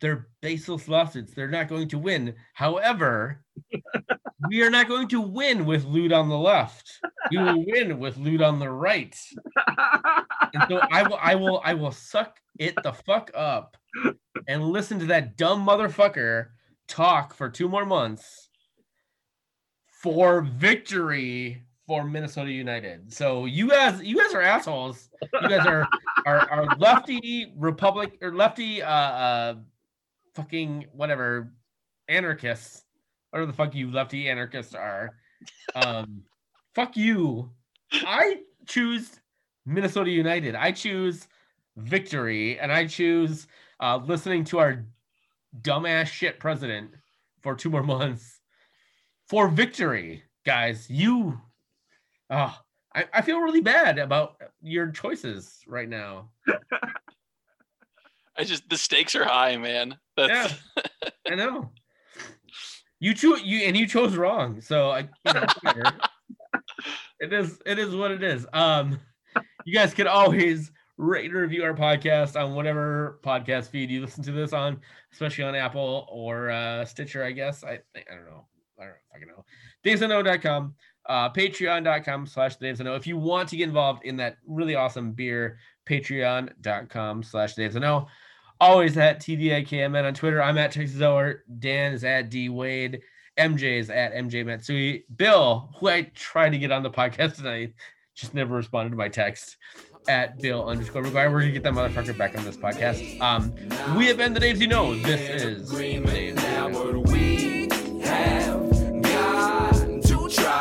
they're baseless lawsuits. They're not going to win. However, we are not going to win with Lod on the left. We will win with Lod on the right. And so I will I will I will suck it the fuck up and listen to that dumb motherfucker talk for two more months for victory for Minnesota United. So you guys you guys are assholes. You guys are are, are lefty republic or lefty uh uh fucking whatever anarchists. Whatever the fuck you lefty anarchists are. Um fuck you. I choose Minnesota United. I choose victory and I choose uh, listening to our dumbass shit president for two more months for victory, guys. You, oh, I, I feel really bad about your choices right now. I just the stakes are high, man. That's I know. You chose you and you chose wrong. So I you know, it is it is what it is. Um you guys can always rate and review our podcast on whatever podcast feed you listen to this on, especially on Apple or uh Stitcher, I guess. I I don't know. I don't fucking know. DavesandO.com, uh patreon.com slash DavesandO. If you want to get involved in that really awesome beer, patreon.com slash DavesandO always at TDIKMN on Twitter. I'm at Texas Ower. Dan is at D Wade. MJ is at MJ Matsui. Bill, who I tried to get on the podcast tonight, just never responded to my text at Bill underscore McGuire. We're gonna get that motherfucker back on this podcast. Um, we have been the Daves you know. This is the Daves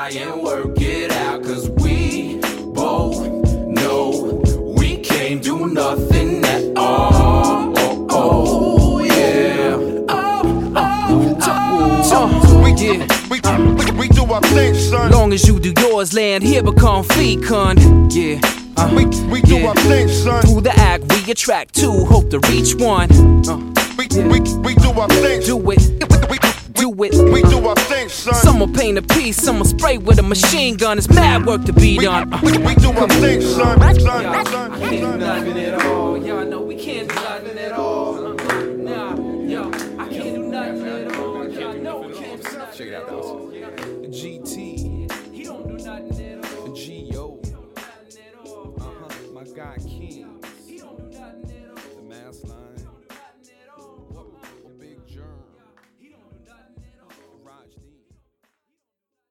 try and work it out. Cause we both know we can't do nothing at all. Oh, oh, yeah. Oh, oh, oh. We get, we, we, we do our thing, son. Long as you do yours, land here become fecund. Yeah. Uh, we, we do our thing, son. Through the act, we attract two, hope to reach one. Uh, we, we, we do our thing. Do it. Do it. We do our thing, son. Some will paint a piece, some will spray with a machine gun. It's mad work to be done. Uh, we, we do our thing, son. Son, son, son. Do nothing at all. Y'all know we can't do nothing at all.